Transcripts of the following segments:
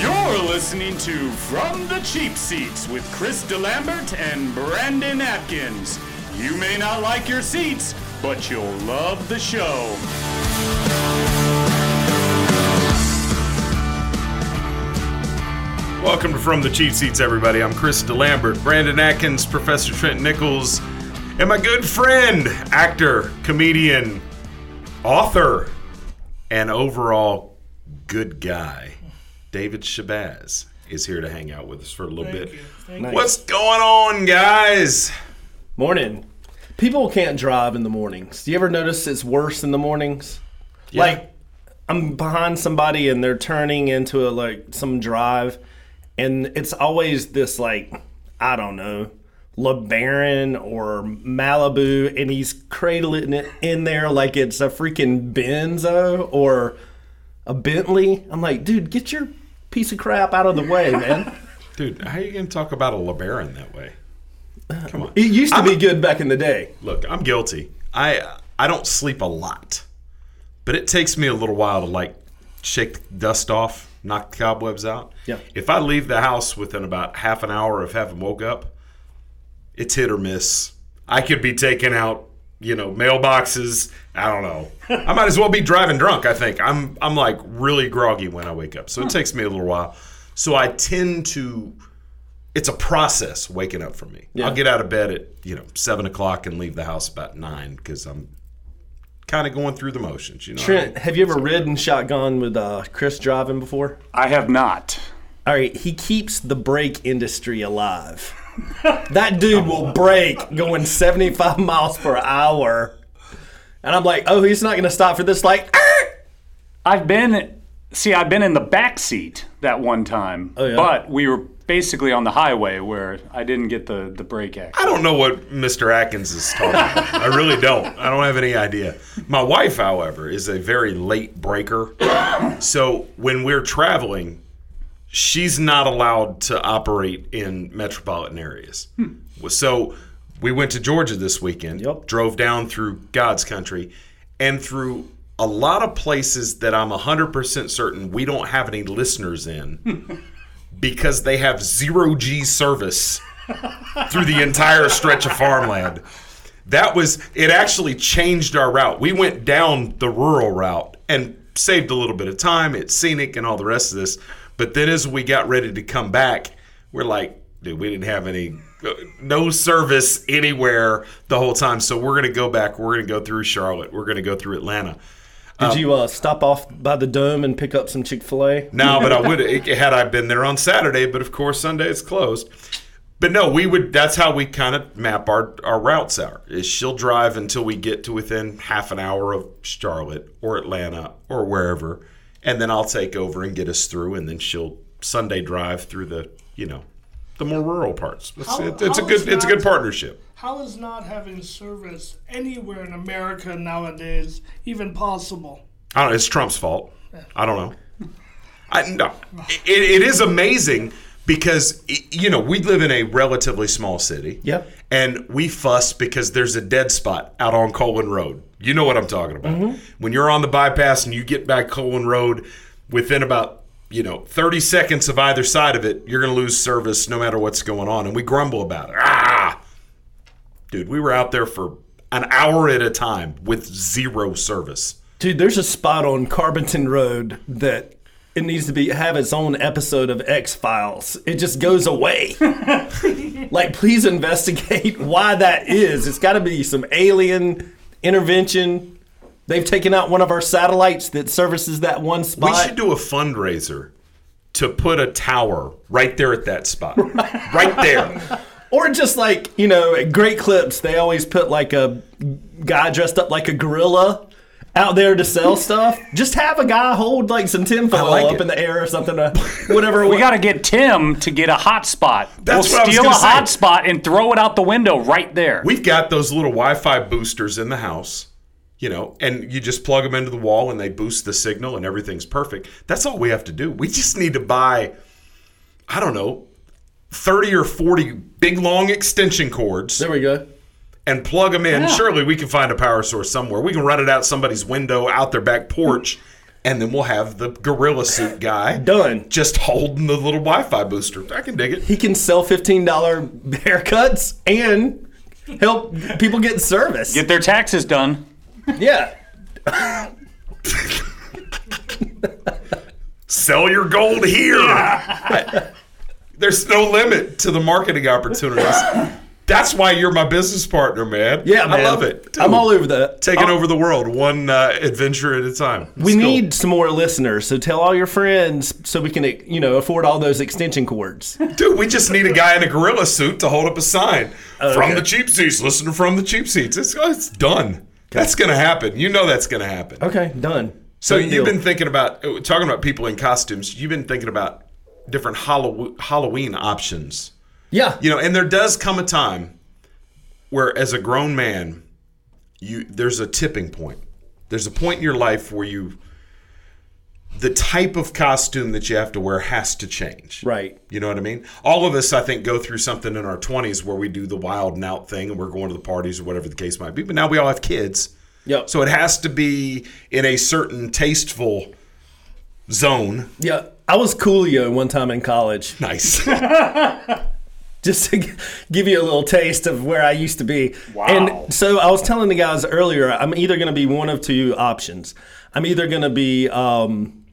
You're listening to From the Cheap Seats with Chris DeLambert and Brandon Atkins. You may not like your seats, but you'll love the show. Welcome to From the Cheap Seats, everybody. I'm Chris DeLambert, Brandon Atkins, Professor Trent Nichols, and my good friend, actor, comedian, author, and overall good guy, David Shabazz, is here to hang out with us for a little bit. What's going on, guys? Morning. People can't drive in the mornings. Do you ever notice it's worse in the mornings? Yeah. Like I'm behind somebody and they're turning into a like some drive and it's always this like I don't know, LeBaron or Malibu and he's cradling it in there like it's a freaking Benzo or a Bentley. I'm like, dude, get your piece of crap out of the way, man. Dude, how are you going to talk about a LeBaron that way? Come on. It used to be good back in the day. Look, I'm guilty. I I don't sleep a lot, but it takes me a little while to like shake the dust off, knock the cobwebs out. Yeah. If I leave the house within about half an hour of having woke up, it's hit or miss. I could be taken out, you know, mailboxes. I don't know. I might as well be driving drunk. I think I'm I'm like really groggy when I wake up, so it takes me a little while. So I tend to. It's a process waking up for me. I'll get out of bed at you know seven o'clock and leave the house about nine because I'm kind of going through the motions. You know, what I mean? Trent, have you ever ridden shotgun with uh, Chris driving before? I have not. All right, he keeps the brake industry alive. That dude will brake going 75 miles per hour. And I'm like, oh, he's not going to stop for this. Like, "Arr!" I've been, see, I've been in the back seat that one time, oh, yeah? but we were basically on the highway where I didn't get the, the brake action. I don't know what Mr. Atkins is talking about. I really don't. I don't have any idea. My wife, however, is a very late breaker. So when we're traveling, she's not allowed to operate in metropolitan areas. Hmm. So we went to Georgia this weekend, Yep. drove down through God's country, and through a lot of places that I'm 100% certain we don't have any listeners in hmm. because they have zero G service through the entire stretch of farmland. That was it actually changed our route. We went down the rural route and saved a little bit of time. It's scenic and all the rest of this. But then as we got ready to come back, we're like, dude, we didn't have any no service anywhere the whole time. So we're gonna go back. We're gonna go through Charlotte. We're gonna go through Atlanta. did you uh, stop off by the dome and pick up some Chick fil A? No, but I would had I been there on Saturday, but of course Sunday is closed. But no, we would. That's how we kind of map our our routes out. Is she'll drive until we get to within half an hour of Charlotte or Atlanta or wherever, and then I'll take over and get us through, and then she'll Sunday drive through the you know the more rural parts. It's, How- it- it's a good is it's a good partnership. How is not having service anywhere in America nowadays even possible? I don't know. It's Trump's fault. I don't know. I no. It, it is amazing because you know we live in a relatively small city. Yep. And we fuss because there's a dead spot out on Colwyn Road. You know what I'm talking about. When you're on the bypass and you get back Colwyn Road, within about you know 30 seconds of either side of it, you're going to lose service no matter what's going on. And we grumble about it. Ah, dude, we were out there for an hour at a time with zero service. Dude, there's a spot on Carbonton Road that it needs to be have its own episode of X Files. It just goes away. like, please investigate why that is. It's got to be some alien intervention. They've taken out one of our satellites that services that one spot. We should do a fundraiser to put a tower right there at that spot. right there. Or just like, you know, at Great Clips, they always put like a guy dressed up like a gorilla out there to sell stuff, just have a guy hold like some tinfoil like up it. in the air or something, whatever. We got to get Tim to get a hotspot. That's we'll what I was steal a gonna say. hotspot and throw it out the window right there. We've got those little Wi-Fi boosters in the house, you know, and you just plug them into the wall and they boost the signal and everything's perfect. That's all we have to do. We just need to buy, I don't know, thirty or forty big long extension cords There we go. And plug them in. Surely we can find a power source somewhere. We can run it out somebody's window, out their back porch, and then we'll have the gorilla suit guy Done. just holding the little Wi-Fi booster. I can dig it. He can sell fifteen dollar haircuts and help people get service. Get their taxes done. yeah. Sell your gold here. There's no limit to the marketing opportunities. That's why you're my business partner, man. Yeah, man. I love it. I'm all over that. taking over the world one uh, adventure at a time. We cool. need some more listeners, so tell all your friends so we can, you know, afford all those extension cords. Dude, we just need a guy in a gorilla suit to hold up a sign Oh, from the cheap seats. Listen to from the cheap seats. It's, it's done. That's going to happen. You know that's going to happen. Okay, done. So Done you've deal. been thinking about uh, talking about people in costumes. You've been thinking about different Hallow- Halloween options. Yeah, You know, and there does come a time where, as a grown man, you there's a tipping point. There's a point in your life where you the type of costume that you have to wear has to change. right. You know what I mean? All of us, I think, go through something in our 20s where we do the wild and out thing and we're going to the parties or whatever the case might be. But now we all have kids. Yep. So it has to be in a certain tasteful zone. Yeah, I was Coolio one time in college. Nice. just to give you a little taste of where I used to be. Wow. And so I was telling the guys earlier, I'm either going to be one of two options. I'm either going to be um,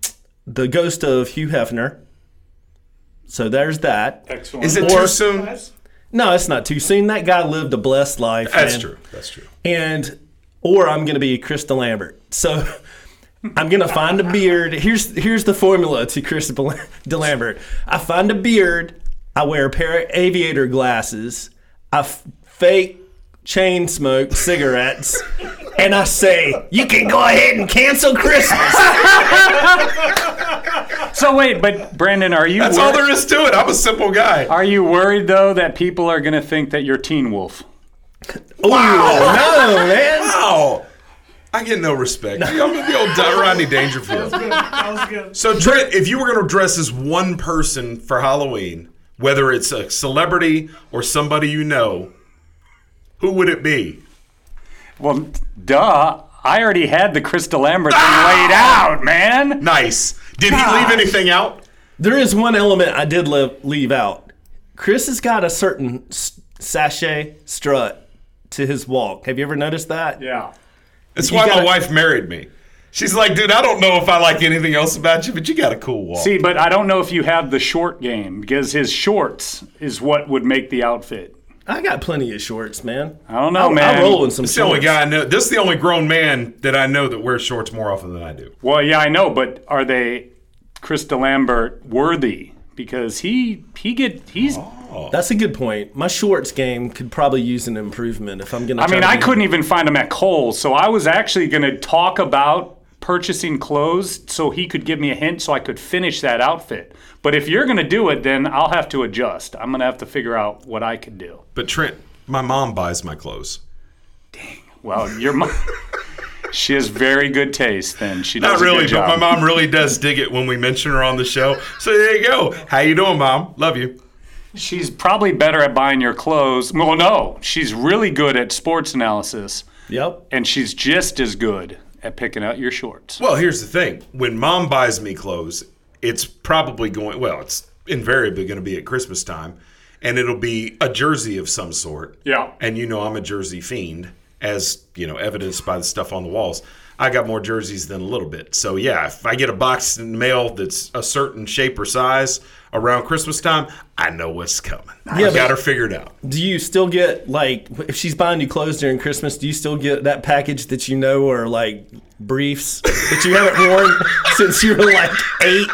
the ghost of Hugh Hefner. So there's that. Excellent. Is it Or- too soon? No, it's not too soon. That guy lived a blessed life. That's man. true. That's true. And or I'm going to be Chris DeLambert. So I'm going to find a beard. Here's here's the formula to Krista De Lambert. I find a beard. I wear a pair of aviator glasses. I f- fake chain smoke cigarettes. And I say, you can go ahead and cancel Christmas. So wait, but Brandon, are you That's wor- all there is to it. I'm a simple guy. are you worried though that people are going to think that you're Teen Wolf? Oh, no, man. Wow. I get no respect. I'm the old Rodney Dangerfield. That was good. So, Trent, if you were going to dress as one person for Halloween, whether it's a celebrity or somebody you know, who would it be? Well, duh. I already had the Chris DeLambert thing ah! laid out, man. Nice. Did he leave anything out? There is one element I did leave, leave out. Chris has got a certain s- sashay strut to his walk. Have you ever noticed that? Yeah. That's You why my gotta- wife married me. She's like, dude, I don't know if I like anything else about you, but you got a cool walk. See, but I don't know if you have the short game because his shorts is what would make the outfit. I got plenty of shorts, man. I don't know, I, man. I roll in some This is the only shorts. guy I know. This is the only grown man that I know that wears shorts more often than I do. Well, yeah, I know, but are they Chris DeLambert worthy? Because he he get he's. Oh. That's a good point. My shorts game could probably use an improvement if I'm gonna. I try mean, to I couldn't even find him at Kohl's, so I was actually going to talk about purchasing clothes so he could give me a hint so I could finish that outfit. But if you're going to do it, then I'll have to adjust. I'm going to have to figure out what I can do. But Trent, my mom buys my clothes. Dang. Well, your mom. She has very good taste. Then she does Not a really, good but my mom really does dig it when we mention her on the show. So there you go. How you doing, mom? Love you. She's probably better at buying your clothes. Well, no, she's really good at sports analysis, Yep. and she's just as good at picking out your shorts. Well, here's the thing. When mom buys me clothes, it's probably going, well, it's invariably going to be at Christmas time, and it'll be a jersey of some sort. Yeah. And you know I'm a jersey fiend, as, you know, evidenced by the stuff on the walls. I got more jerseys than a little bit. So, yeah, if I get a box in the mail that's a certain shape or size around Christmas time, I know what's coming. Yeah, I got her figured out. Do you still get like if she's buying you clothes during Christmas? Do you still get that package that you know are like briefs that you haven't worn since you were like eight?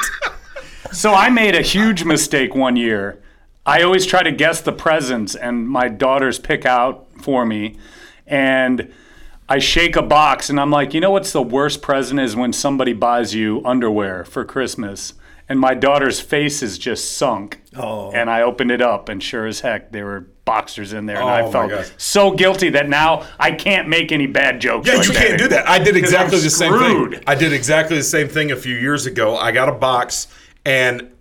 So I made a huge mistake one year. I always try to guess the presents, and my daughters pick out for me. And I shake a box and I'm like, you know what's the worst present is when somebody buys you underwear for Christmas. And my daughter's face is just sunk. Oh. And I opened it up, and sure as heck, there were boxers in there. And Oh, I felt so guilty that now I can't make any bad jokes. Yeah, like you can't do that. I did exactly the same thing. I did exactly the same thing a few years ago. I got a box and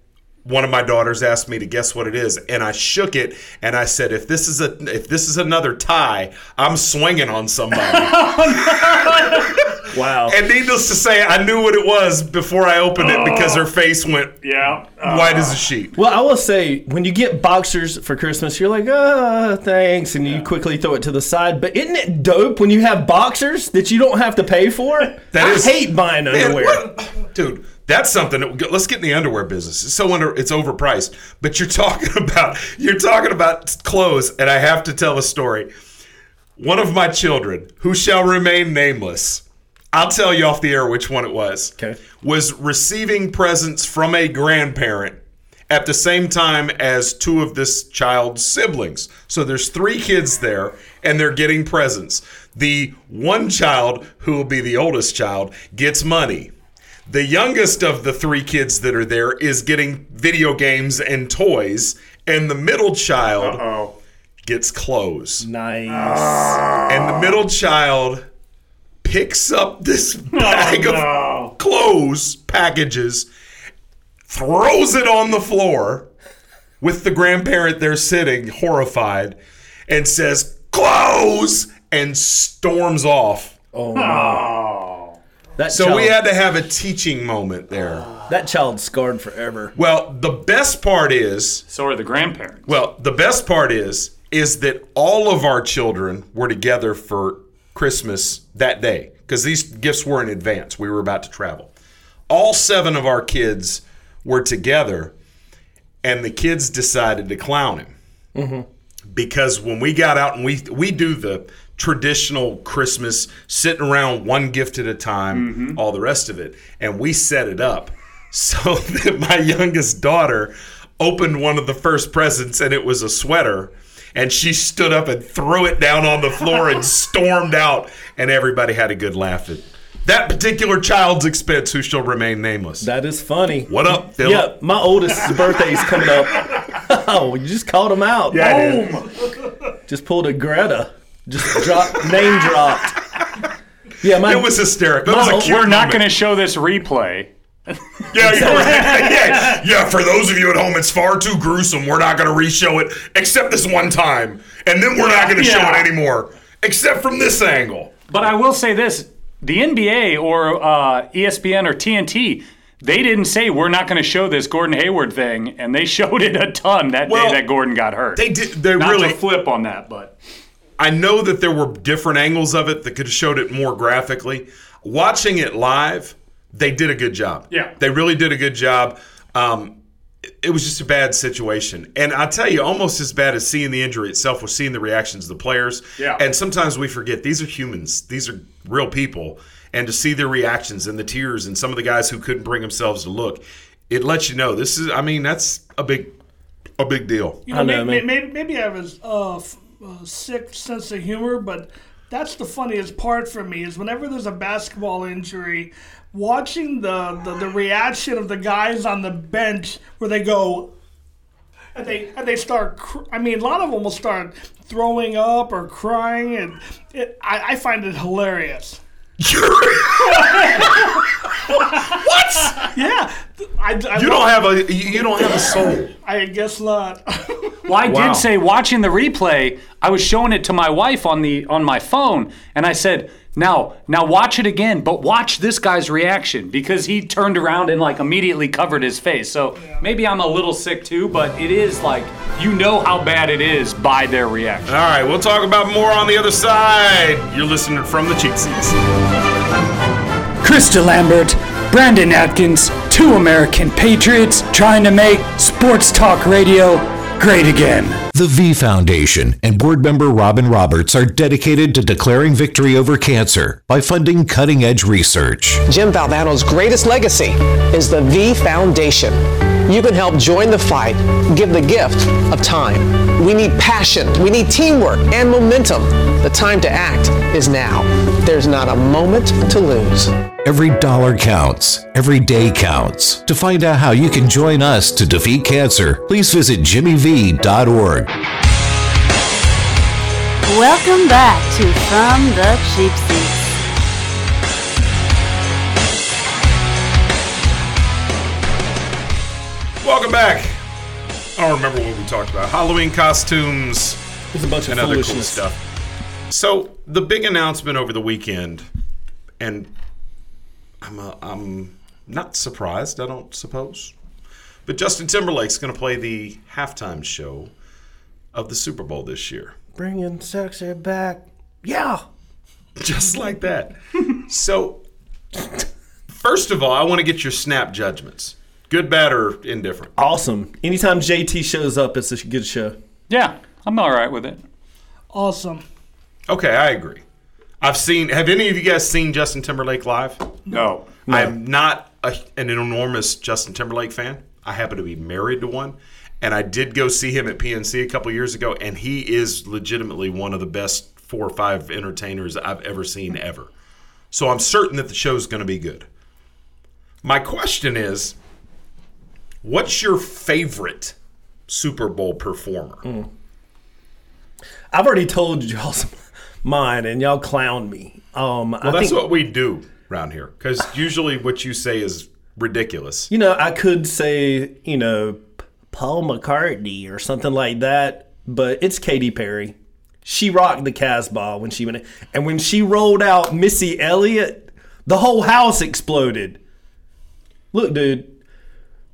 one of my daughters asked me to guess what it is and I shook it and I said if this is a if this is another tie, I'm swinging on somebody. Wow. and needless to say, I knew what it was before I opened it because her face went Yeah. Uh, white as a sheet. Well, I will say, when you get boxers for Christmas, you're like, ah, thanks, and you quickly throw it to the side. But isn't it dope when you have boxers that you don't have to pay for? That I is- hate buying underwear. what- Dude, that's something. That, let's get in the underwear business. It's so under. It's overpriced. But you're talking about you're talking about clothes, and I have to tell a story. One of my children, who shall remain nameless, I'll tell you off the air which one it was. Okay. Was receiving presents from a grandparent at the same time as two of this child's siblings. So there's three kids there, and they're getting presents. The one child, who will be the oldest child, gets money. The youngest of the three kids that are there is getting video games and toys, and the middle child Oh. gets clothes. Nice. And the middle child picks up this oh, bag of clothes packages, throws it on the floor with the grandparent there sitting, horrified, and says, Clothes! and storms off. oh, no. Oh. That So child, we had to have a teaching moment there. that child scarred forever. Well, the best part is So are the grandparents. Well, the best part is is that all of our children were together for Christmas that day because these gifts were in advance. We were about to travel. All seven of our kids were together, and the kids decided to clown him mm-hmm. because when we got out and we we do the traditional Christmas sitting around one gift at a time, mm-hmm. all the rest of it, and we set it up so that my youngest daughter opened one of the first presents and it was a sweater. And she stood up and threw it down on the floor and stormed out, and everybody had a good laugh at that particular child's expense, who shall remain nameless. That is funny. what up, Philip? Yeah, my oldest's birthday is coming up. Oh, you just called him out. Yeah, Just pulled a Greta. Just drop name dropped. Yeah, my It was hysterical. It was a cute We're not moment. going to show this replay. Yeah, you're right. yeah, yeah. For those of you at home, it's far too gruesome. We're not going to re-show it except this one time, and then we're not going to show it anymore, except from this angle. But I will say this: the NBA or uh, ESPN or TNT, they didn't say we're not going to show this Gordon Hayward thing, and they showed it a ton that Well, day that Gordon got hurt. They did. They not really. to flip on that, but I know that there were different angles of it that could have showed it more graphically. Watching it live, they did a good job. Yeah. they really did a good job. Um, it- it was just a bad situation, and I tell you, almost as bad as seeing the injury itself was seeing the reactions of the players. Yeah. and sometimes we forget these are humans; these are real people, and to see their reactions and the tears and some of the guys who couldn't bring themselves to look, it lets you know this is. I mean, that's a big, a big deal. You know, I know, may- man. maybe, maybe I have a uh, f- uh, sick sense of humor, but that's the funniest part for me is whenever there's a basketball injury, watching the, the, the reaction of the guys on the bench where they go and they and they start. Cr- I mean, a lot of them will start throwing up or crying, and it, I, I find it hilarious. What? Yeah, I, I, You don't have a you you don't have a soul. I guess not. well, I Wow. did say watching the replay. I was showing it to my wife on the on my phone, and I said. Now, now watch it again, but watch this guy's reaction because he turned around and like immediately covered his face. So maybe I'm a little sick too, but it is like you know how bad it is by their reaction. All right, we'll talk about more on the other side. You're listening from the cheap seats. Chris DeLambert, Brandon Atkins, two American patriots trying to make sports talk radio great again. The V Foundation and board member Robin Roberts are dedicated to declaring victory over cancer by funding cutting edge research. Jim Valvano's greatest legacy is the V Foundation. you can help join the fight. Give the gift of time. We need passion, we need teamwork and momentum. The time to act is now. There's not a moment to lose. Every dollar counts. Every day counts. To find out how you can join us to defeat cancer, please visit jimmyv.org. Welcome back to From the Cheap Seats. Welcome back. I don't remember what we talked about. Halloween costumes There's a bunch of and other cool stuff. So the big announcement over the weekend, and I'm uh, I'm not surprised. I don't suppose, but Justin Timberlake's going to play the halftime show of the Super Bowl this year. Bringing sexy back. Yeah. just like that. so, first of all, I want to get your snap judgments. Good, bad, or indifferent. Awesome. Anytime JT shows up, it's a good show. Yeah, I'm all right with it. Awesome. Okay, I agree. I've seen. Have any of you guys seen Justin Timberlake live? No. I'm not a, an enormous Justin Timberlake fan. I happen to be married to one, and I did go see him at PNC a couple years ago, and he is legitimately one of the best four or five entertainers I've ever seen ever. So I'm certain that the show's going to be good. My question is, what's your favorite Super Bowl performer? Hmm. I've already told y'all some- mine, and y'all clown me. Um, Well, I that's think, what we do around here, because usually what you say is ridiculous. you know, I could say, you know, Paul McCartney or something like that, but it's Katy Perry. She rocked the Casbah when she went in. And when she rolled out Missy Elliott, the whole house exploded. Look, dude,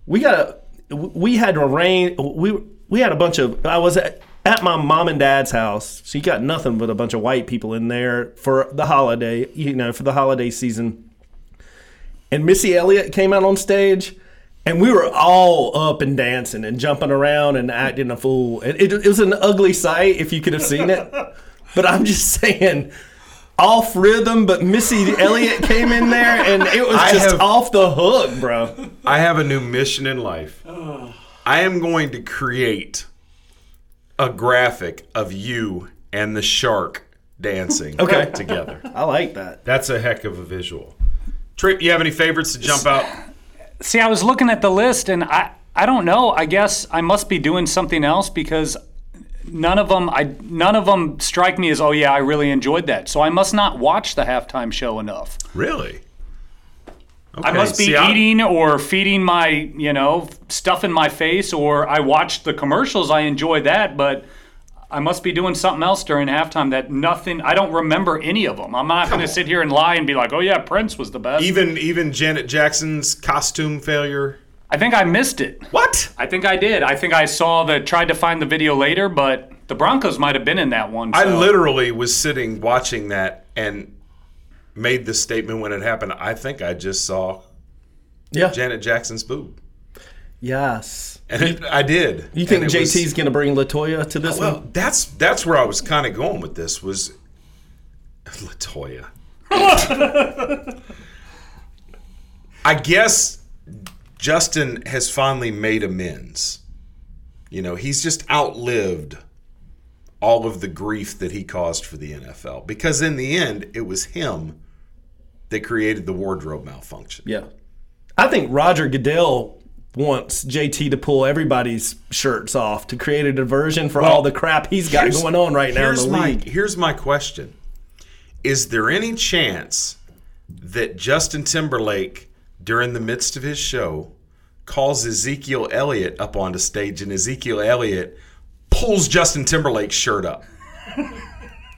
we got a, we had a rain. We we had a bunch of. I was at, at my mom and dad's house. So you got nothing but a bunch of white people in there for the holiday. You know, for the holiday season. And Missy Elliott came out on stage, and we were all up and dancing and jumping around and acting a fool. It, it, it was an ugly sight if you could have seen it. But I'm just saying, off rhythm. But Missy Elliott came in there, and it was I just have- off the hook, bro. I have a new mission in life. I am going to create a graphic of you and the shark dancing Okay. together. I like that. That's a heck of a visual. Trip, you have any favorites to jump out? See, I was looking at the list and I, I don't know. I guess I must be doing something else because none of them I none of them strike me as oh yeah, I really enjoyed that. So I must not watch the halftime show enough. Really? I must be see, eating or feeding my, you know, stuff in my face or I watched the commercials, I enjoy that, but I must be doing something else during halftime that nothing I don't remember any of them. I'm not going to sit here and lie and be like, "Oh yeah, Prince was the best." Even even Janet Jackson's costume failure. I think I missed it. What? I think I did. I think I saw the tried to find the video later, but the Broncos might have been in that one. I literally was sitting watching that and made this statement when it happened. I think I just saw Yeah. Janet Jackson's boob. Yes. And it, I did. You think was- JT's going to bring Latoya to this Well, one? that's that's where I was kind of going with this was Latoya. I guess Justin has finally made amends. You know, he's just outlived all of the grief that he caused for the NFL because in the end it was him that created the wardrobe malfunction. Yeah. I think Roger Goodell wants JT to pull everybody's shirts off to create a diversion for all the crap he's got going on right now in the my, league. Here's my question: Is there any chance that Justin Timberlake, during the midst of his show, calls Ezekiel Elliott up onto stage, and Ezekiel Elliott pulls Justin Timberlake's shirt up?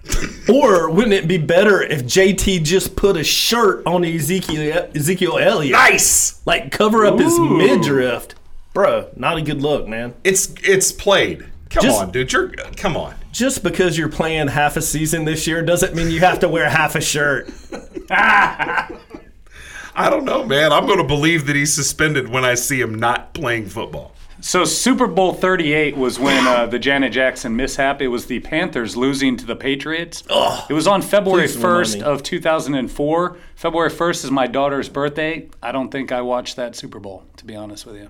Or wouldn't it be better if JT just put a shirt on Ezekiel Ezekiel Elliott? Nice. Like cover up his midriff. Bro, not a good look, man. It's it's played. Come Just- on, dude. You're come on. Just because you're playing half a season this year doesn't mean you have to wear half a shirt. I don't know, man. I'm going to believe that he's suspended when I see him not playing football. So Super Bowl 38 was when uh, the Janet Jackson mishap. It was the Panthers losing to the Patriots. it was on February please 1st of 2004. February 1st is my daughter's birthday. I don't think I watched that Super Bowl, to be honest with you.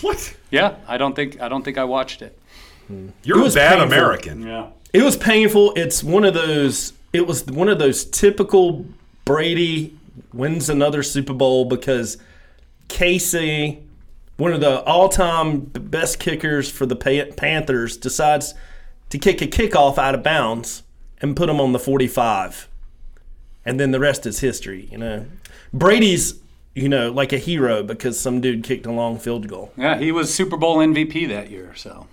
What? Yeah, I don't think I don't think I watched it. You're It a was bad painful. American. Yeah. It was painful. It's one of those. It was one of those typical Brady wins another Super Bowl because Kasay, one of the all-time best kickers for the Panthers, decides to kick a kickoff out of bounds and put him on the 45, and then the rest is history. You know, Brady's you know like a hero because some dude kicked a long field goal. Yeah, he was Super Bowl MVP that year, so.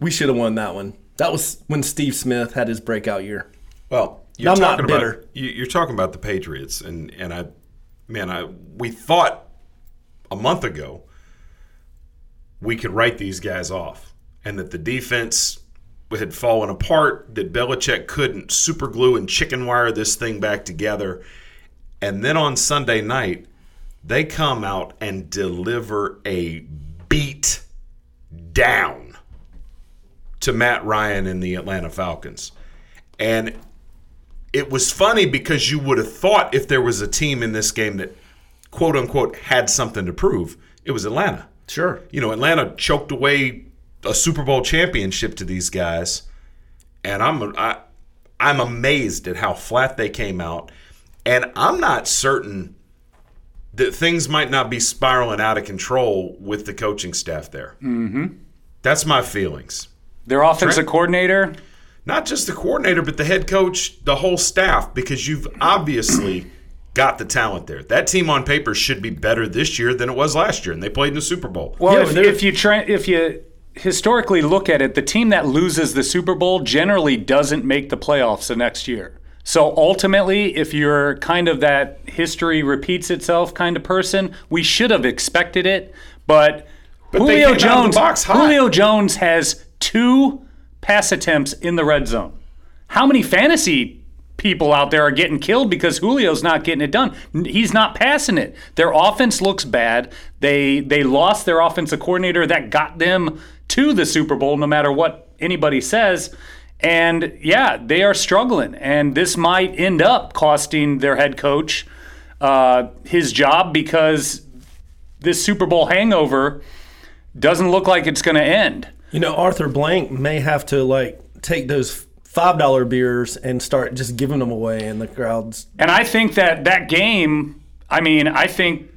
We should have won that one. That was when Steve Smith had his breakout year. Well, you're I'm not talking bitter. about you, you're talking about the Patriots, and and I, man, I we thought a month ago we could write these guys off, and that the defense had fallen apart, that Belichick couldn't super glue and chicken wire this thing back together, and then on Sunday night they come out and deliver a beat down to Matt Ryan and the Atlanta Falcons. And it was funny because you would have thought if there was a team in this game that quote unquote had something to prove, it was Atlanta. Sure. You know, Atlanta choked away a Super Bowl championship to these guys, and I'm I, I'm amazed at how flat they came out, and I'm not certain that things might not be spiraling out of control with the coaching staff there. Mm-hmm. That's my feelings. Their offensive Trent? coordinator, Not just the coordinator, but the head coach, the whole staff, because you've obviously got the talent there. That team on paper should be better this year than it was last year, and they played in the Super Bowl. Well, Yeah, if, if you try, if you historically look at it, the team that loses the Super Bowl generally doesn't make the playoffs the next year. So ultimately, if you're kind of that history repeats itself kind of person, we should have expected it. But, But Julio came out of the Jones. Julio Jones has two pass attempts in the red zone. How many fantasy people out there are getting killed because Julio's not getting it done? He's not passing it. Their offense looks bad. They they lost their offensive coordinator that got them to the Super Bowl, no matter what anybody says. And yeah, they are struggling, and this might end up costing their head coach uh, his job because this Super Bowl hangover doesn't look like it's going to end. You know, Arthur Blank may have to like take those five dollar beers and start just giving them away in the crowds. And I think that that game, I mean, I think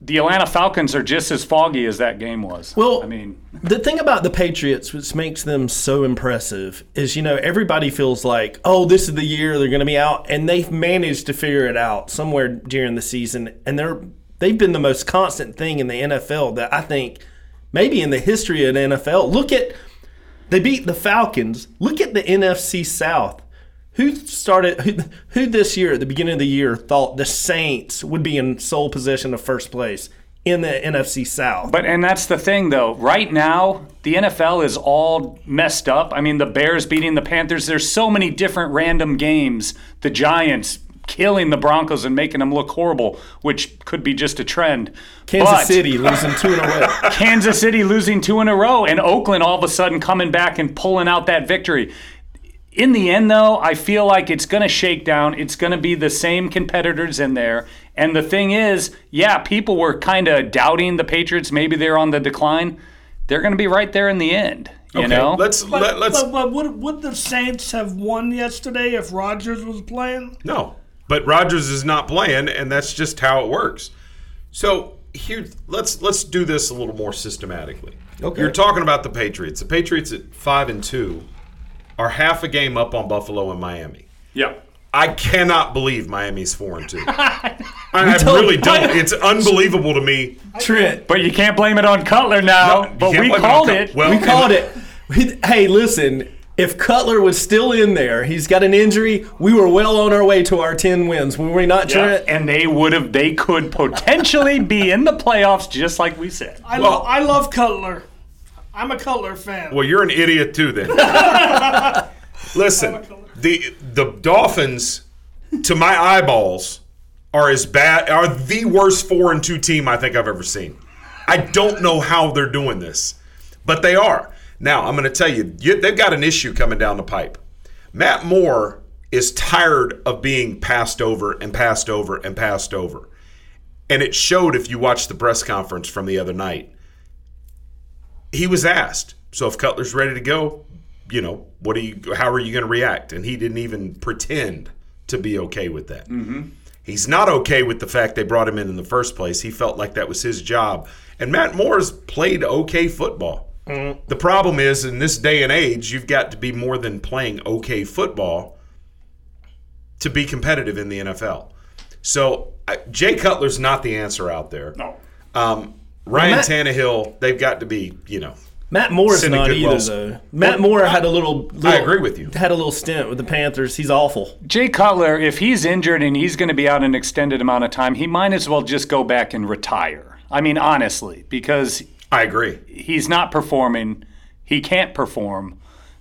the Atlanta Falcons are just as foggy as that game was. Well, I mean, The thing about the Patriots, which makes them so impressive, is you know everybody feels like, oh, this is the year they're going to be out, and they've managed to figure it out somewhere during the season, and they're they've been the most constant thing in the NFL that I think maybe in the history of the NFL. Look at they beat the Falcons. Look at the NFC South. Who started? Who, who this year at the beginning of the year thought the Saints would be in sole possession of first place in the NFC South? but and that's the thing though. Right now, the NFL is all messed up. I mean, the Bears beating the Panthers. There's so many different random games. The Giants killing the Broncos and making them look horrible, which could be just a trend. Kansas But- City losing two in a row. Kansas City losing two in a row, and Oakland all of a sudden coming back and pulling out that victory. In the end, though, I feel like it's going to shake down. It's going to be the same competitors in there. And the thing is, yeah, people were kind of doubting the Patriots. Maybe they're on the decline. They're going to be right there in the end. You Okay, know, let's But, let, let's but, but would, would the Saints have won yesterday if Rodgers was playing? no. But Rodgers is not playing, and that's just how it works. So here, let's let's do this a little more systematically. Okay. You're talking about the Patriots. The Patriots at five and two are half a game up on Buffalo and Miami. yeah. I cannot believe Miami's four and two. I, I really don't. It's unbelievable to me. Trent, But you can't blame it on Cutler now. No, but we blame it on called Cut- it. Well, we called it. We- Hey, listen. If Cutler was still in there, he's got an injury. We were well on our way to our ten wins. Were we not, Yeah, and they would have. They could potentially be in the playoffs, just like we said. I, Well- lo- I love Cutler. I'm a Cutler fan. Well, you're an idiot too, then. Listen, the the Dolphins, to my eyeballs, are as bad. Are the worst four and two team I think I've ever seen. I don't know how they're doing this, but they are. Now I'm going to tell you, you, they've got an issue coming down the pipe. Matt Moore is tired of being passed over and passed over and passed over, and it showed if you watched the press conference from the other night he was asked, so if Cutler's ready to go, you know, what are you? How are you going to react? And he didn't even pretend to be okay with that. Mm-hmm. He's not okay with the fact they brought him in in the first place. He felt like that was his job. And Matt Moore's played okay football. The problem is, in this day and age, you've got to be more than playing okay football to be competitive in the NFL. So I- Jay Cutler's not the answer out there. No. Um, Ryan Matt- Tannehill, they've got to be, you know, Matt Moore's Cindy not Goodwell. either though. Matt Moore had a little, I agree with you. Had a little stint with the Panthers. He's awful. Jay Cutler, if he's injured and he's going to be out an extended amount of time, he might as well just go back and retire. I mean, honestly, because I agree. he's not performing. He can't perform.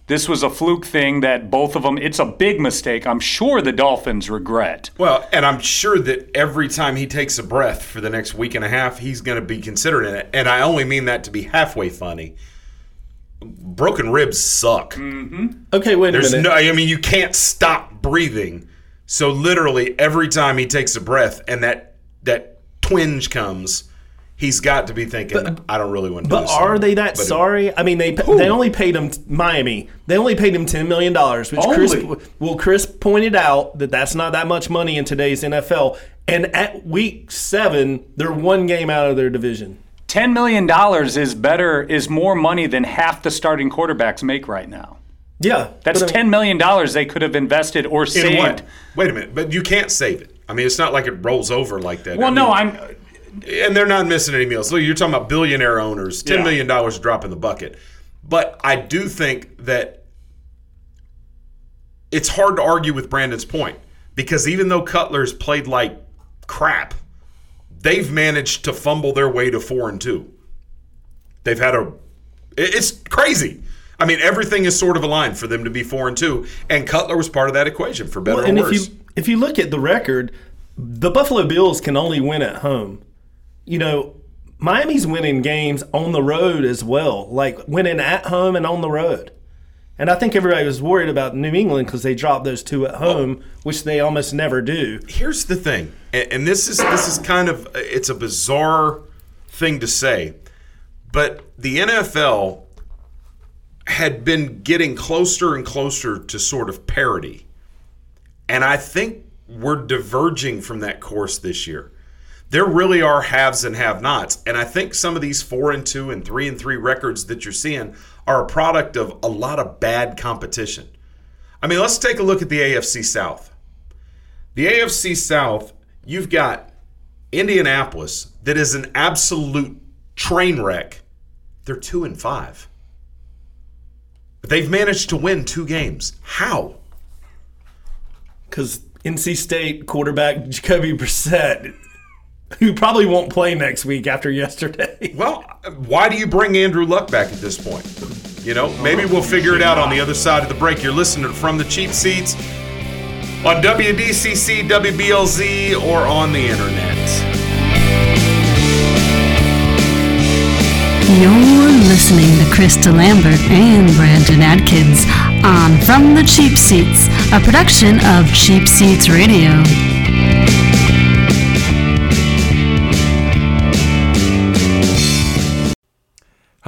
This was a fluke thing that both of them, it's a big mistake. I'm sure the Dolphins regret. Well, and I'm sure that every time he takes a breath for the next week and a half, he's going to be considering it. And I only mean that to be halfway funny. Broken ribs suck. Mm-hmm. Okay, wait a There's minute. no, I mean, you can't stop breathing. So literally, every time he takes a breath and that that twinge comes, he's got to be thinking, uh, "I don't really want to." do But this are anymore." they that But it- sorry? I mean, they they only paid him Miami. They only paid him ten million dollars, which Chris well Chris pointed out that that's not that much money in today's NFL. And at week seven, they're one game out of their division. $10 million is better, is more money than half the starting quarterbacks make right now. Yeah, That's but I mean- $10 million they could have invested or In saved. what? Wait a minute, but you can't save it. I mean, it's not like it rolls over like that. Well, I no, I'm. And they're not missing any meals. Look, you're talking about billionaire owners, ten Yeah. million dollars drop in the bucket. But I do think that it's hard to argue with Brandon's point because even though Cutler's played like crap, they've managed to fumble their way to four and two. They've had a, it's crazy. I mean, everything is sort of aligned for them to be four and two, and Cutler was part of that equation for better Well, or and if worse. you if you look at the record, the Buffalo Bills can only win at home. You know, Miami's winning games on the road as well, like winning at home and on the road. And I think everybody was worried about New England because they dropped those two at home, which they almost never do. here's the thing, and, and this is this is kind of it's a bizarre thing to say, but the NFL had been getting closer and closer to sort of parity, and I think we're diverging from that course this year. There really are haves and have-nots, and I think some of these four and two and three and three records that you're seeing are a product of a lot of bad competition. I mean, let's take a look at the AFC South. The AFC South, you've got Indianapolis that is an absolute train wreck. They're two and five. But they've managed to win two games. How? Because NC State quarterback Jacoby Brissett, who probably won't play next week after yesterday. Well, why do you bring Andrew Luck back at this point? You know, maybe we'll figure it out on the other side of the break. You're listening From the Cheap Seats on WDCC, WBLZ, or on the internet. You're listening to Chris DeLambert and Brandon Atkins on From the Cheap Seats, a production of Cheap Seats Radio.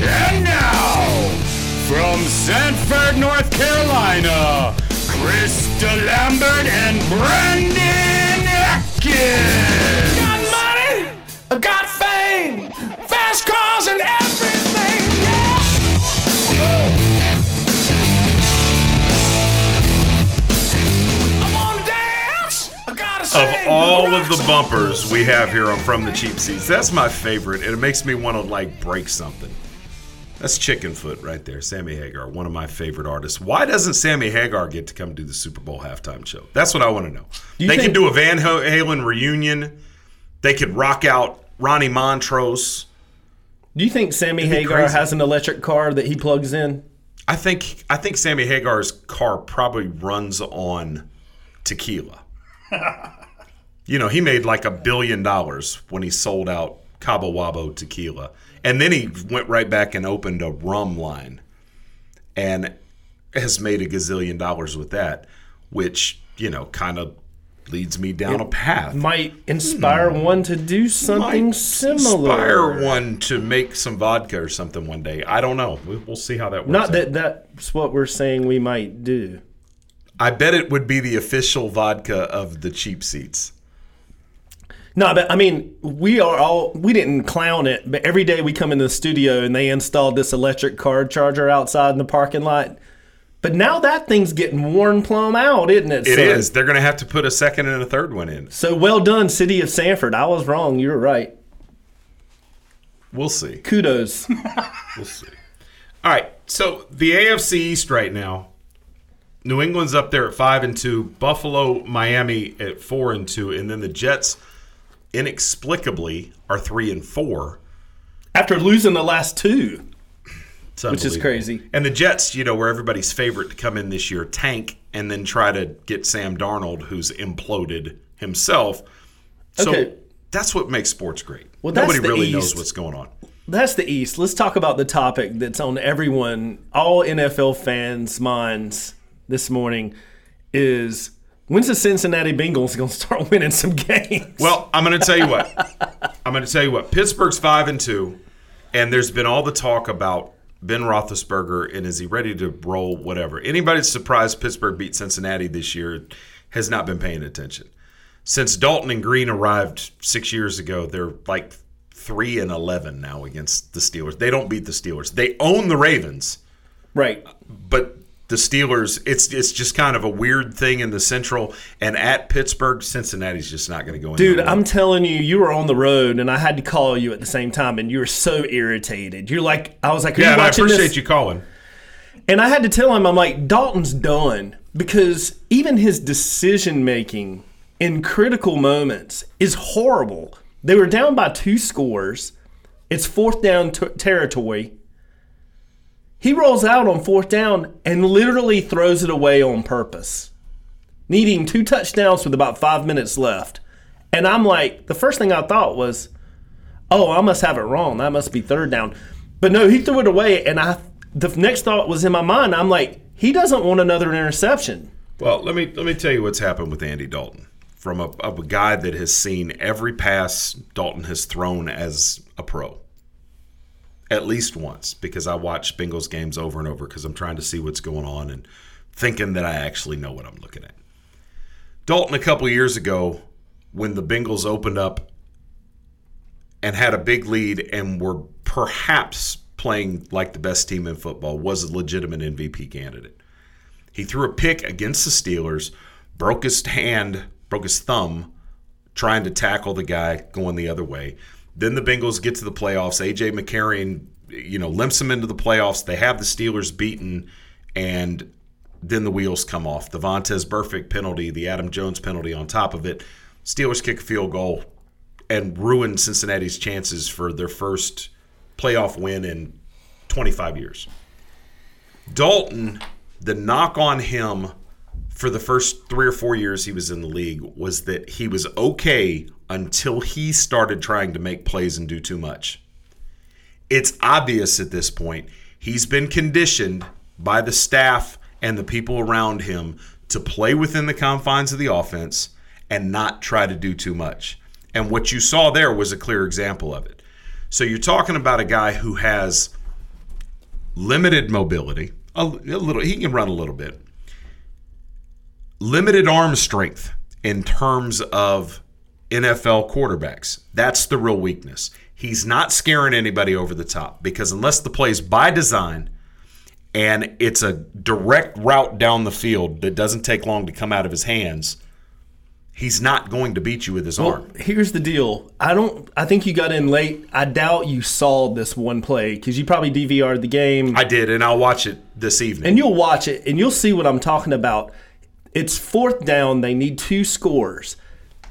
And now, from Sanford, North Carolina, Chris DeLambert and Brandon Atkins. Got money, I got fame, fast cars and everything. Yeah. I wanna dance. I gotta Of all of the bumpers we have here on From the Cheap Seats, that's my favorite, and it makes me want to like break something. That's Chickenfoot right there, Sammy Hagar, one of my favorite artists. Why doesn't Sammy Hagar get to come do the Super Bowl halftime show? That's what I want to know. They think- do a Van Halen reunion. They could rock out Ronnie Montrose. Do you think Sammy Hagar crazy. has an electric car that he plugs in? I think I think Sammy Hagar's car probably runs on tequila. you know, he made like a billion dollars when he sold out Cabo Wabo tequila. And then he went right back and opened a rum line and has made a gazillion dollars with that, which, you know, kind of leads me down a path. Might inspire hmm. one to do something Might similar. Inspire one to make some vodka or something one day. I don't know. We- We'll see how that works. Not out. that that's what we're saying we might do. I bet it would be the official vodka of the cheap seats. No, but I mean, we are all we didn't clown it, but every day we come in the studio and they installed this electric car charger outside in the parking lot. But now that thing's getting worn plumb out, isn't it? It is. They're going to have to put a second and a third one in. So well done, City of Sanford. I was wrong. You were right. We'll see. Kudos. We'll see. All right. So the AFC East right now, New England's up there at five and two. Buffalo, Miami at four and two, and then the Jets, inexplicably, are three and four. After losing the last two, which is crazy. And the Jets, you know, were everybody's favorite to come in this year, tank, and then try to get Sam Darnold, who's imploded himself. So Okay. that's what makes sports great. Well, that's Nobody the really knows what's going on. That's the East. Let's talk about the topic that's on everyone, all NFL fans' minds this morning is when's the Cincinnati Bengals going to start winning some games? Well, I'm going to tell you what. I'm going to tell you what. Pittsburgh's five and two, and there's been all the talk about Ben Roethlisberger and is he ready to roll? Whatever. Anybody surprised Pittsburgh beat Cincinnati this year has not been paying attention. Since Dalton and Green arrived six years ago, they're like three and eleven now against the Steelers. They don't beat the Steelers. They own the Ravens Right. but the Steelers, it's it's just kind of a weird thing in the Central and at Pittsburgh, Cincinnati's just not going to go in. Dude. I'm telling you, you were on the road and I had to call you at the same time and you were so irritated. You're like, I was like, yeah, I appreciate this? you calling. And I had to tell him, I'm like, Dalton's done because even his decision making in critical moments is horrible. They were down by two scores. It's fourth down t- territory. He rolls out on fourth down and literally throws it away on purpose, needing two touchdowns with about five minutes left. And I'm like, the first thing I thought was, oh, I must have it wrong. That must be third down. But no, he threw it away, and I the next thought was in my mind. I'm like, he doesn't want another interception. Well, let me let me tell you what's happened with Andy Dalton. From a, a guy that has seen every pass Dalton has thrown as a pro, at least once, because I watch Bengals games over and over because I'm trying to see what's going on and thinking that I actually know what I'm looking at. Dalton, a couple years ago, when the Bengals opened up and had a big lead and were perhaps playing like the best team in football, was a legitimate MVP candidate. He threw a pick against the Steelers, broke his hand, broke his thumb, trying to tackle the guy going the other way. Then the Bengals get to the playoffs. AJ McCarron, you know, limps them into the playoffs. They have the Steelers beaten, and then the wheels come off. The Vontaze Burfict penalty, the Adam Jones penalty on top of it. Steelers kick a field goal and ruin Cincinnati's chances for their first playoff win in 25 years. Dalton, the knock on him for the first three or four years he was in the league was that he was okay until he started trying to make plays and do too much. It's obvious at this point he's been conditioned by the staff and the people around him to play within the confines of the offense and not try to do too much. And what you saw there was a clear example of it. So you're talking about a guy who has limited mobility, a, a little he can run a little bit. Limited arm strength in terms of NFL quarterbacks. That's the real weakness. He's not scaring anybody over the top because unless the play's by design and it's a direct route down the field that doesn't take long to come out of his hands, he's not going to beat you with his Well, arm. here's the deal. I don't. I think you got in late. I doubt you saw this one play because you probably DVR'd the game. I did, and I'll watch it this evening. and you'll watch it and you'll see what I'm talking about. It's fourth down. They need two scores.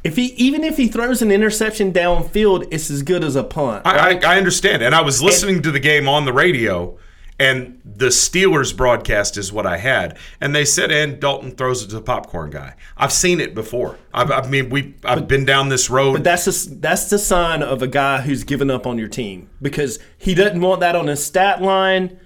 If he even if he throws an interception downfield, it's as good as a punt. I, I, I understand. And I was listening to the game on the radio, and the Steelers broadcast is what I had. And they said, and Dalton throws it to the popcorn guy. I've seen it before. I've, I mean, we I've been down this road. But that's a, that's the sign of a guy who's given up on your team because he doesn't want that on his stat line.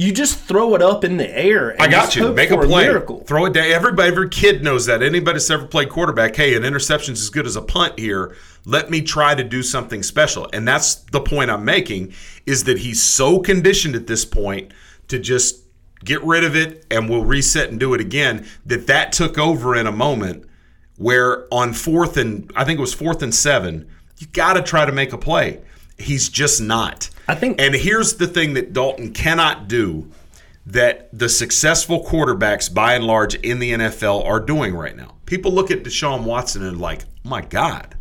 You just throw it up in the air. And I got you. hope Make a play. miracle. Throw it down. Everybody, every kid knows that. Anybody that's ever played quarterback, hey, an interception's as good as a punt here. Let me try to do something special. And that's the point I'm making is that he's so conditioned at this point to just get rid of it and we'll reset and do it again that that took over in a moment where on fourth and I think it was fourth and seven, you got to try to make a play. He's just not. I think And here's the thing that Dalton cannot do that the successful quarterbacks by and large in the NFL are doing right now. People look at Deshaun Watson and like, oh my God,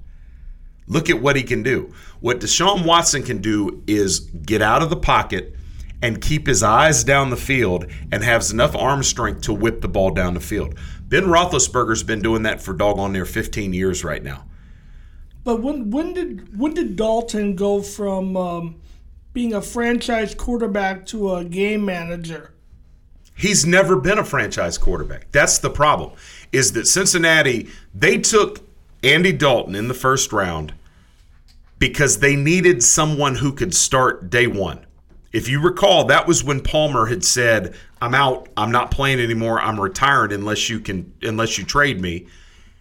look at what he can do. What Deshaun Watson can do is get out of the pocket and keep his eyes down the field and has enough arm strength to whip the ball down the field. Ben Roethlisberger's been doing that for doggone near 15 years right now. But when when did when did Dalton go from um, being a franchise quarterback to a game manager? He's never been a franchise quarterback. That's the problem. Is that Cincinnati they took Andy Dalton in the first round because they needed someone who could start day 1. If you recall, that was when Palmer had said, "I'm out. I'm not playing anymore. I'm retired unless you can unless you trade me."